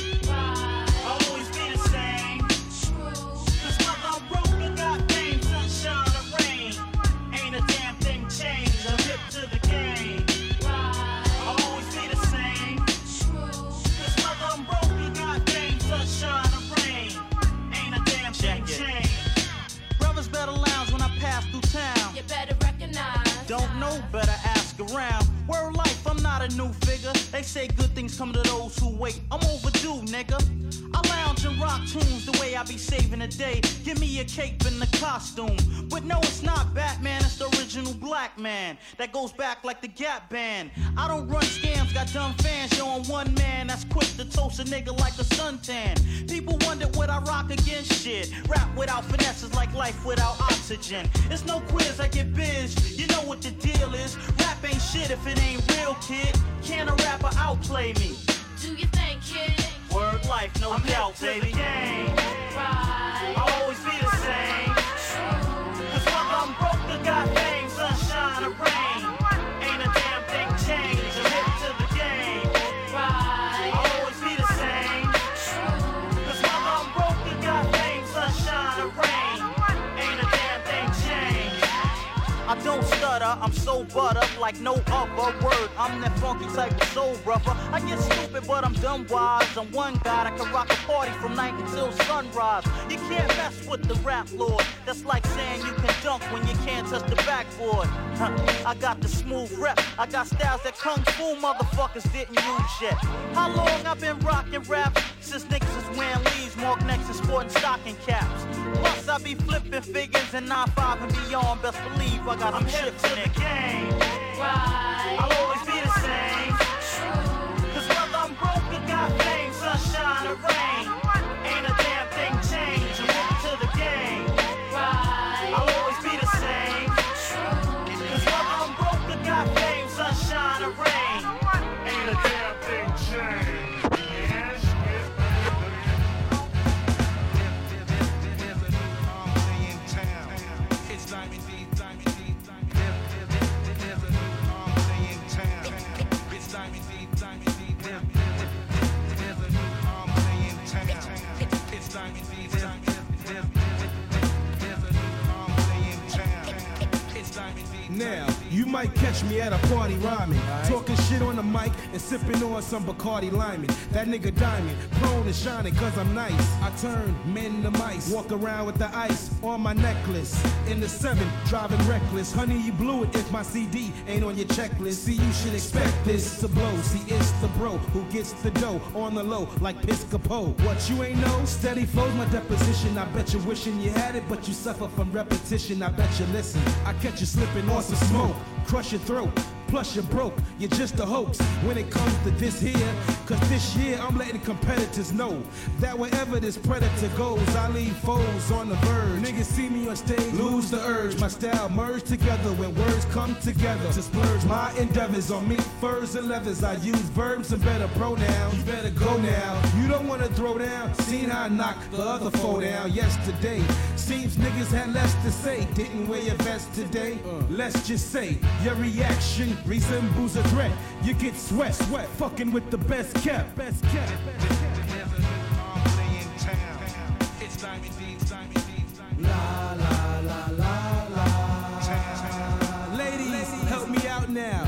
Word life, I'm not a new figure. They say good things come to those who wait. I'm overdue, nigga. I lounge and rock tunes the way I be saving the day. Give me a cape and a costume. But no, it's not Batman, it's the original black man. That goes back like the Gap Band. I don't run scams, got dumb fans showing one man that's quick to toast a nigga like a suntan. People wonder what I rock against shit. Rap without finesse is like life without oxygen. It's no quiz, I get biz. You know what the deal is. Rap ain't shit if it ain't real, kid. Can a rapper outplay me? Do you think, kid? Word life, no I'm doubt, to baby. the game. Right. I'll always be the same. Cause whether I'm broke or got fame, sunshine or rain, ain't a damn thing changed. I'm hip to the game. Right. I'll always be the same. Cause whether I'm broke or got fame, sunshine or rain, ain't a damn thing changed. I don't I'm so butter like no other word. I'm that funky type of soul brother. I get stupid, but I'm dumb wise. I'm one guy that can rock a party from night until sunrise. You can't mess with the rap lord. That's like saying you can dunk when you can't touch the backboard. Huh. I got the smooth rep. I got styles that kung fu motherfuckers didn't use yet. How long I've been rocking rap? Since niggas is wearing leaves, mark necks and sporting stocking caps. Plus I be flipping figures and 9-5 and beyond. Best believe I got some shit in the game. Right. might catch me at a party rhyming. Talking shit on the mic and sipping on some Bacardi Limon. That nigga diamond, prone to shining cause I'm nice. I turn men to mice, walk around with the ice on my necklace. In the seven, driving reckless. Honey, you blew it if my CD ain't on your checklist. See, you should expect this to blow. See, it's the bro who gets the dough on the low like Piscopo. What you ain't know? Steady flows my deposition. I bet you wishing you had it, but you suffer from repetition. I bet you listen. I catch you slipping on some smoke, crush your throat. Plus you're broke, you're just a hoax when it comes to this here. Cause this year I'm letting competitors know that wherever this predator goes, I leave foes on the verge. Niggas see me on stage, lose the urge. My style merge together when words come together to splurge my endeavors on me. Furs and leathers, I use verbs and better pronouns. You better go now. You don't wanna throw down. Seen how I knocked the other foe down yesterday. Seems niggas had less to say. Didn't wear your vest today. Uh. Let's just say your reaction resembles a threat. You get sweat, sweat, fucking with the best kept, best kept. La la la la la. Ladies, help me out now.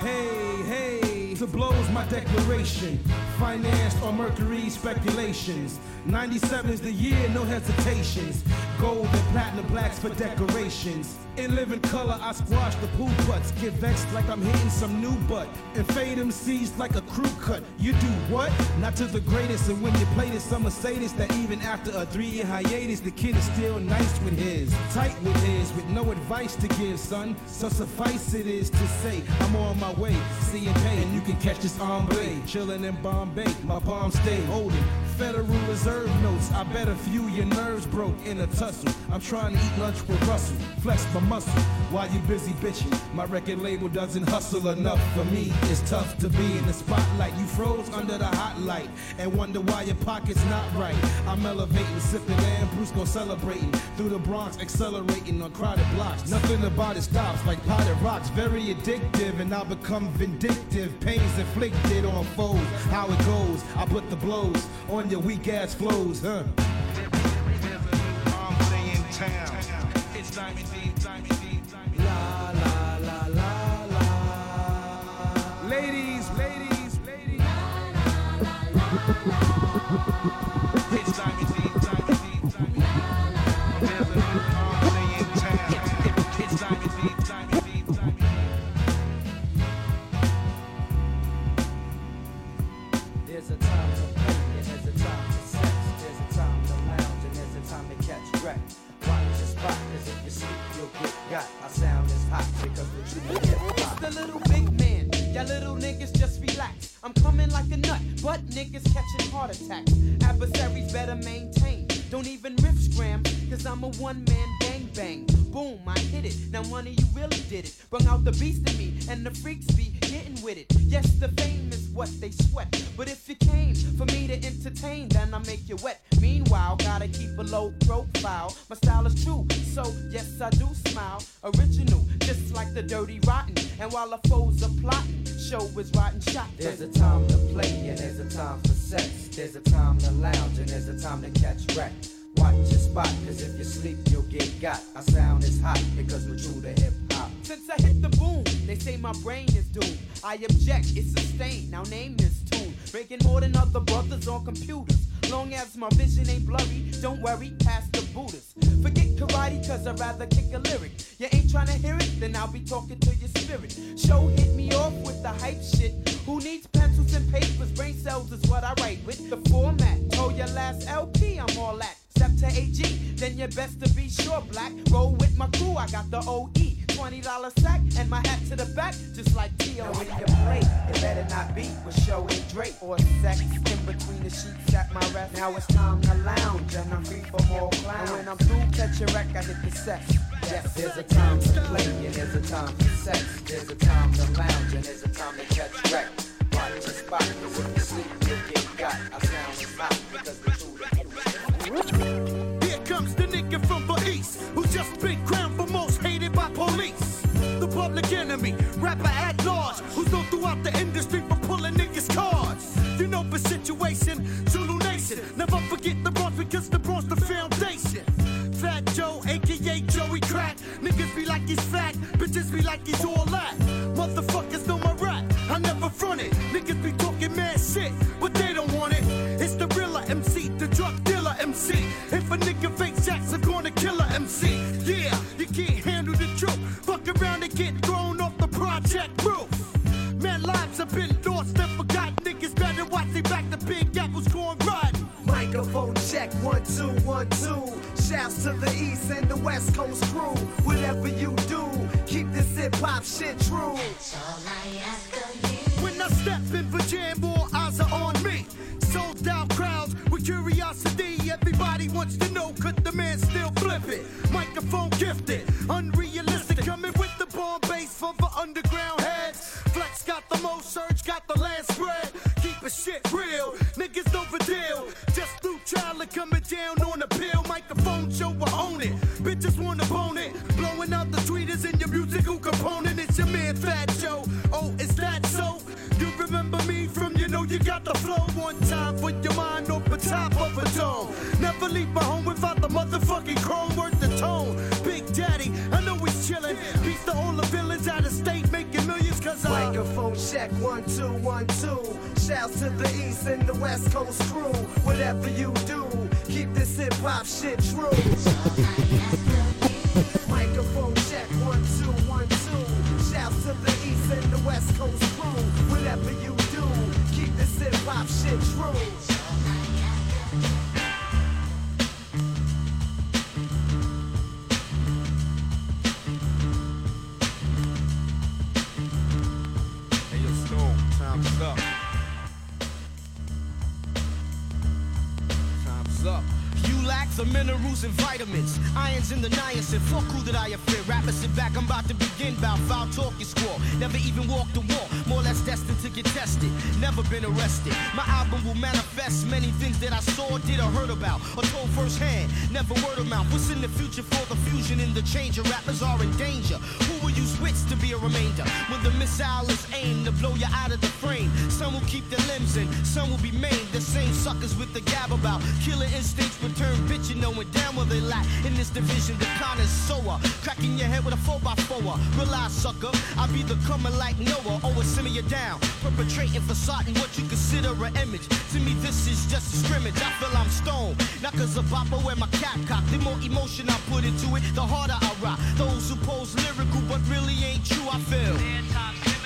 Hey, hey, to blows my declaration. Financed on Mercury speculations. 97 is the year, no hesitations. Gold and platinum blacks for decorations. In living color, I squash the pool putts. Get vexed like I'm hitting some new butt. And fade seeds like a crew cut. You do what? Not to the greatest. And when you play this, I'ma say this that even after a three year hiatus, the kid is still nice with his. Tight with his, with no advice to give, son. So suffice it is to say, I'm on my way. See and pay, and you can catch this on blade. Chillin' in Bombay, my palms stay holding. Federal Reserve notes, I bet a few your nerves broke in a tussle. I'm trying to eat lunch with Russell, flex my muscle while you busy bitching. My record label doesn't hustle enough for me. It's tough to be in the spotlight. You froze under the hot light and wonder why your pocket's not right. I'm elevating, sipping and Bruce gon' celebrating through the Bronx, accelerating on crowded blocks. Nothing about it stops like potted rocks, very addictive, and I become vindictive. Pains inflicted on foes. How it goes, I put the blows on your weak ass flows, huh? It's Diamond D, Diamond D, Diamond La la la It's the little big man. Y'all little niggas just relax. I'm coming like a nut, but niggas catching heart attacks. Adversaries better maintain. Don't even riff scram, cause I'm a one man gang bang. Boom, I hit it. Now one of you really did it. Brung out the beast in me, and the freaks be getting with it. Yes, the fame is what they sweat. But if you came for me to entertain, then I make you wet. Meanwhile, gotta keep a low profile. My style is true, so yes, I do smile. Original, just like the dirty rotten. And while the foes are plotting, show is rotten shot. There's a time to play and there's a time for sex. There's a time to lounge and there's a time to catch wreck. Watch your spot, cause if you sleep, you'll get got. Our sound is hot because we're true to hip. Since I hit the boom, they say my brain is doomed. I object, it's sustained. Now name this tune. Breaking more than other brothers on computers. Long as my vision ain't blurry, don't worry, pass the Buddhas. Forget karate, cause I'd rather kick a lyric. You ain't trying to hear it, then I'll be talking to your spirit. Show hit me off with the hype shit. Who needs pencils and papers? Brain cells is what I write with. The format, told your last LP, I'm all that. Step to AG, then you best to be sure black. Roll with my crew, I got the OE. $20 sack and my hat to the back, just like T.O. Now when you it better not be with show and Drake or sex in between the sheets at my rest. Now it's time to lounge and I'm free for more clowns. And when I'm through, catch a wreck, I hit the set. Yes, There's a time to play and there's a time for sex. There's a time to lounge and there's a time to catch wreck. Watch your spot, if you sleep, you'll get got. Our sound is because to hip Here comes the nigga from the east who just been crowned public enemy, rapper at large, who's known throughout the industry for pulling niggas' cards. You know the situation, Zulu Nation. Never forget the Bronx because the Bronx the foundation. Fat Joe, aka Joey Crack. Niggas be like he's fat, bitches be like he's all that. Motherfuckers know my rap, I never front it. Niggas be talking mad shit, but they one, two. Shouts to the east and the west coast crew. Whatever you do, keep this hip hop shit true. All I ask of you. When I step in for jam, got the flow one time for your mind off the top of a dome. Never leave my home without the motherfucking chrome worth the tone. Big Daddy, I know he's chillin'. Beats to all the villains out of state making millions cause I. Microphone check, one, two, one, two. Shouts to the east and the west coast crew. Whatever you do, keep this hip hop shit true. Microphone check, one, two, one, two. Shouts to the east and the west coast crew. Whatever you hip hop shit true. The minerals and vitamins, irons in the niacin. Fuck who that I fear. Rappers sit back, I'm about to begin. Bout foul talk you squall. Never even walked the wall, more or less destined to get tested. Never been arrested. My album will manifest many things that I saw, did, or heard about, or told firsthand. Never word of mouth. What's in the future for the fusion and the change? Rappers are in danger. Who will use wits to be a remainder? When the missile is aimed to blow you out of the frame. Some will keep their limbs in, some will be maimed. The same suckers with the gab about killer instincts return bitchin' knowing damn well they lack in this division. The connoisseur, cracking your head with a 4 by 4 Realize, sucker, I be the coming like Noah, always simmer you down. Perpetrating facade in what you consider an image. To me, this is just a scrimmage. I feel I'm stoned. Not cause a bopper wear my cap cock. The more emotion I put into it, the harder I rock. Those who pose lyrical but really ain't true, I feel.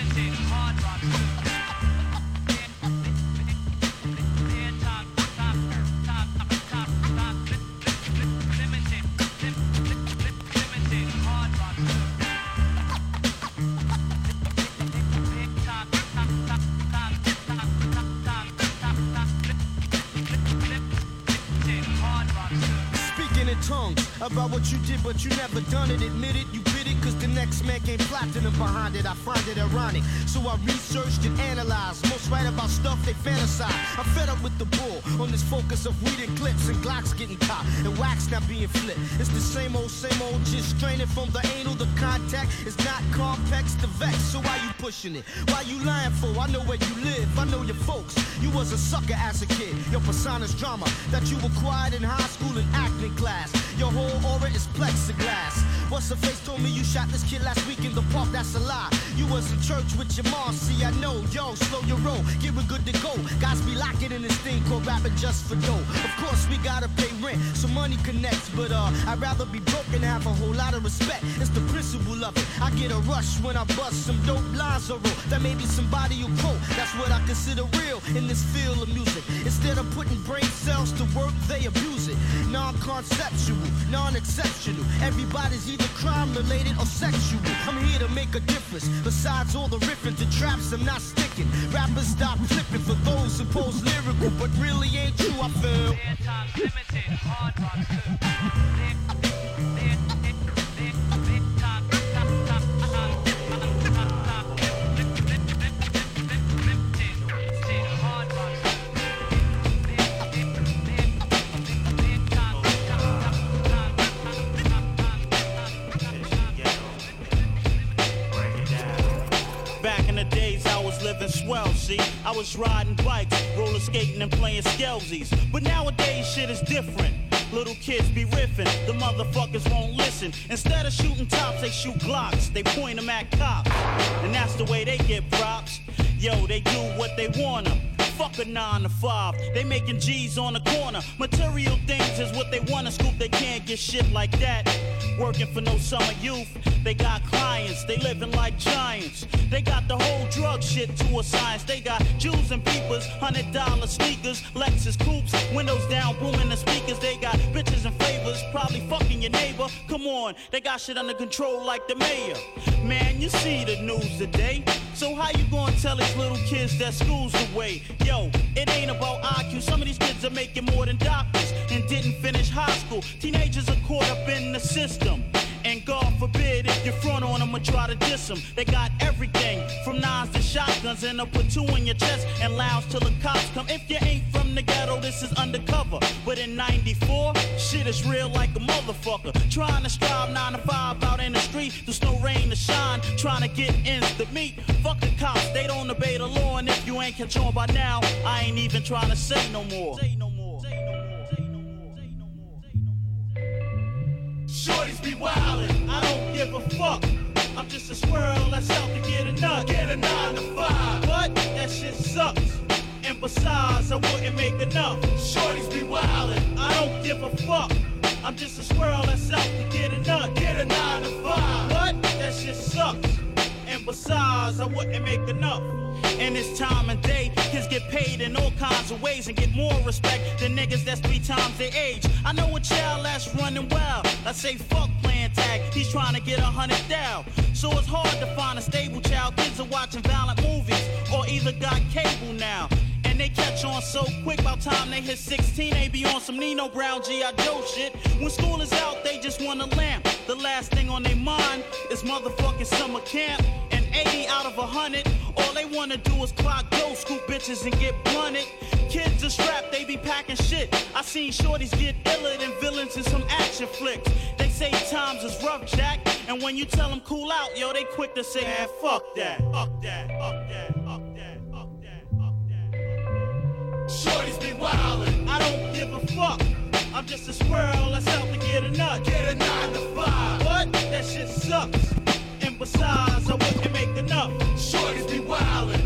Tongues about what you did, but you never done it. Admit it, you bit it, cause the next man came platinum behind it. I find it ironic. So I researched and analyzed. Most write about stuff they fantasize. I'm fed up with the bull on this focus of weed and clips and Glocks getting caught and wax not being flipped. It's the same old, same old, just straining from the anal. The contact is not complex, the vex. So why you pushing it? Why you lying for? I know where you live, I know your folks. You was a sucker as a kid. Your persona's drama that you acquired in high school and acting class. Your whole aura is plexiglass. What's the face told me you shot this kid last week in the park? That's a lie. You was in church with your mom. See, I know. Yo, slow your roll. Get we good to go. Guys be locking in this thing called rapping just for dough. Of course, we gotta pay rent, so money connects. But uh, I'd rather be broke and have a whole lot of respect. It's the principle of it. I get a rush when I bust some dope lines or roll. That maybe somebody you quote. That's what I consider real in this field of music. Instead of putting brain cells to work, they abuse it. Non-conceptual, non-exceptional. Everybody's either crime related or sexual. I'm here to make a difference. Besides all the riffing to traps, I'm not sticking. Rappers stop flipping for those who pose lyrical, but really ain't true. I feel. Back was living swell, see? I was riding bikes, roller skating, and playing skelsies. But nowadays, shit is different. Little kids be riffing, the motherfuckers won't listen. Instead of shooting tops, they shoot glocks. They point them at cops. And that's the way they get props. Yo, they do what they wanna. Fuck a nine to five. They making G's on the corner. Material things is what they wanna scoop. They can't get shit like that. Working for no summer youth. They got clients. They living like giants. They got the whole drug shit to a science. They got Jews and peepers, hundred dollar sneakers, Lexus coupes, windows down, booming the speakers. They got bitches and favors, probably fucking your neighbor. Come on, they got shit under control like the mayor. Man, you see the news today. So how you gonna tell these little kids that school's the way? Yo, it ain't about IQ. Some of these kids are making more than doctors and didn't finish high school. Teenagers are caught up in the system. And God forbid if you front on them or try to diss them. They got everything from nines to shotguns and a put two in your chest and lounge till the cops come. If you ain't from the ghetto, this is undercover. But in 94, shit is real like a motherfucker. Trying to strive 9 to 5 out in the street, there's no rain to shine. Trying to get ends to meet. Fuck the cops, they don't obey the law. And if you ain't catch on by now, I ain't even trying to say no more. Shorties be wildin', I don't give a fuck. I'm just a squirrel that's out to get a nut. Get a nine to five. What? That shit sucks. And besides, I wouldn't make enough. Shorties be wildin', I don't give a fuck. I'm just a squirrel that's out to get a nut. Get a nine to five. What? That shit sucks. Besides, I wouldn't make enough. And it's time and day, kids get paid in all kinds of ways and get more respect than niggas that's three times their age. I know a child that's running wild. I say fuck playing tag, he's trying to get a hundred down. So it's hard to find a stable child. Kids are watching violent movies or either got cable now. And they catch on so quick, by time they hit 16, they be on some Nino Brown G.I. Joe shit. When school is out, they just want a lamp. The last thing on their mind is motherfucking summer camp. And 80 out of 100, all they wanna do is clock dough, scoop bitches and get blunted. Kids are strapped, they be packing shit. I seen shorties get iller than villains in some action flicks. They say times is rough, Jack. And when you tell them cool out, yo, they quick to say, man, fuck that, fuck that, fuck that, fuck that, fuck. Shorties be wildin', I don't give a fuck. I'm just a squirrel that's out to get a nut. Get a nine to five. What? That shit sucks. Besides, I wouldn't make enough. Shorties be wildin',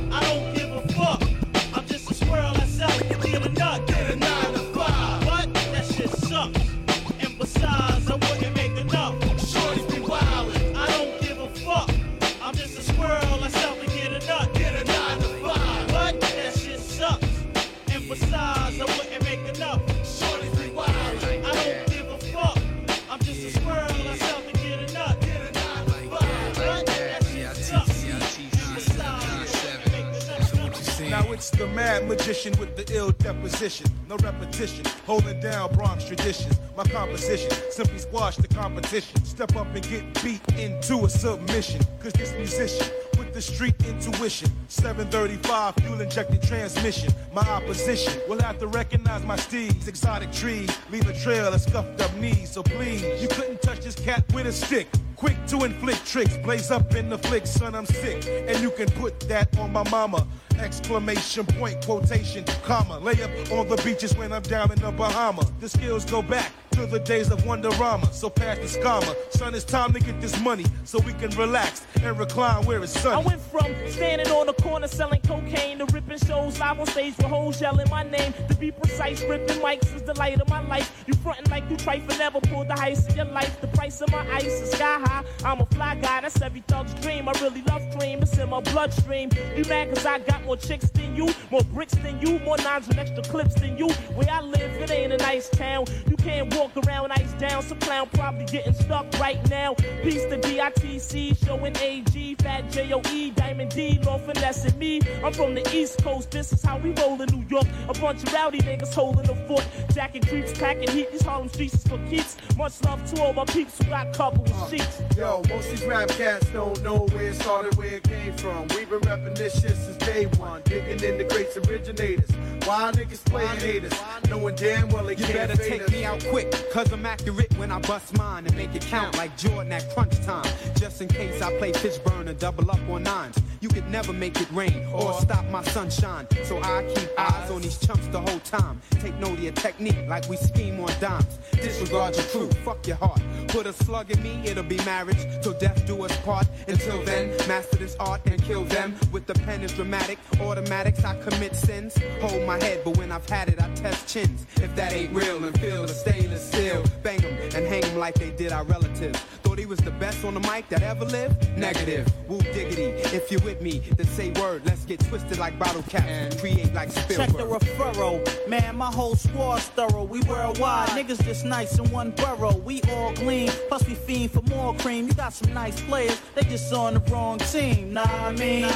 the mad magician with the ill deposition. No repetition, holding down Bronx traditions. My composition simply squash the competition. Step up and get beat into a submission. Cause this musician with the street intuition. 735 fuel injected transmission. My opposition will have to recognize my steeds. Exotic trees leave a trail of scuffed up knees. So please, you couldn't touch this cat with a stick. Quick to inflict tricks, blaze up in the flick, son, I'm sick. And you can put that on my mama. Exclamation point, quotation, comma. Lay up on the beaches when I'm down in the Bahama. The skills go back to the days of Wonderama. So pass the scammer. Son, it's time to get this money so we can relax and recline where it's sunny. I went from standing on the corner selling cocaine to ripping shows live on stage with hoes yelling my name. To be precise, ripping mics is the light of my life. You frontin' like you trifle, never pulled the heist in your life. The price of my ice is sky high. I'm a fly guy, that's every thug's dream. I really love cream, it's in my bloodstream. You mad cause I got more chicks than you, more bricks than you, more nines and extra clips than you. Where I live, it ain't a nice town. You can't walk around ice down. Some clown probably getting stuck right now. Peace to DITC, showing AG, Fat J-O-E, Diamond D, Lord finessing me. I'm from the East Coast, this is how we roll in New York. A bunch of rowdy niggas holding the fort. Jacking creeps, packing heat, these Harlem streets is for keeps. Much love to all my peeps who got couple with sheets. Uh, yo, most these rap cats don't know where it started, where it came from. We've been repping this shit since day one, digging in the greats originators. Why niggas playing haters, knowing damn well they You can't better fade take us. me out quick, cause I'm accurate when I bust mine and make it count like Jordan at crunch time. Just in case I play Fishburne and double up on nines. You could never make it rain or stop my sunshine. So I keep eyes on these chumps the whole time. Take note of your technique like we scheme on dimes. Disregard your crew, fuck your heart. Put a slug in me, it'll be marriage. Till death do us part. Until then, master this art and kill them. With the pen is dramatic. Automatics, I commit sins. Hold my head, but when I've had it, I test chins. If that ain't real, then feel the stainless steel. Bang 'em and hang 'em like they did our relatives. Thought he was the best on the mic that ever lived? Negative. Woo diggity. If you're with me, then say word. Let's get twisted like bottle caps and create like Spielberg. Check the referral. Man, my whole squad's thorough. We worldwide. Niggas just nice in one borough. We all gleam. Plus we fiend for more cream. You got some nice players. They just on the wrong team. Nah, I mean.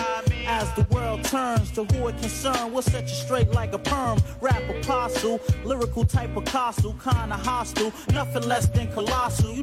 As the world turns to who it concern, we'll set you straight like a perm. Rap apostle, lyrical type of Picasso, kinda hostile. Nothing less than colossal. You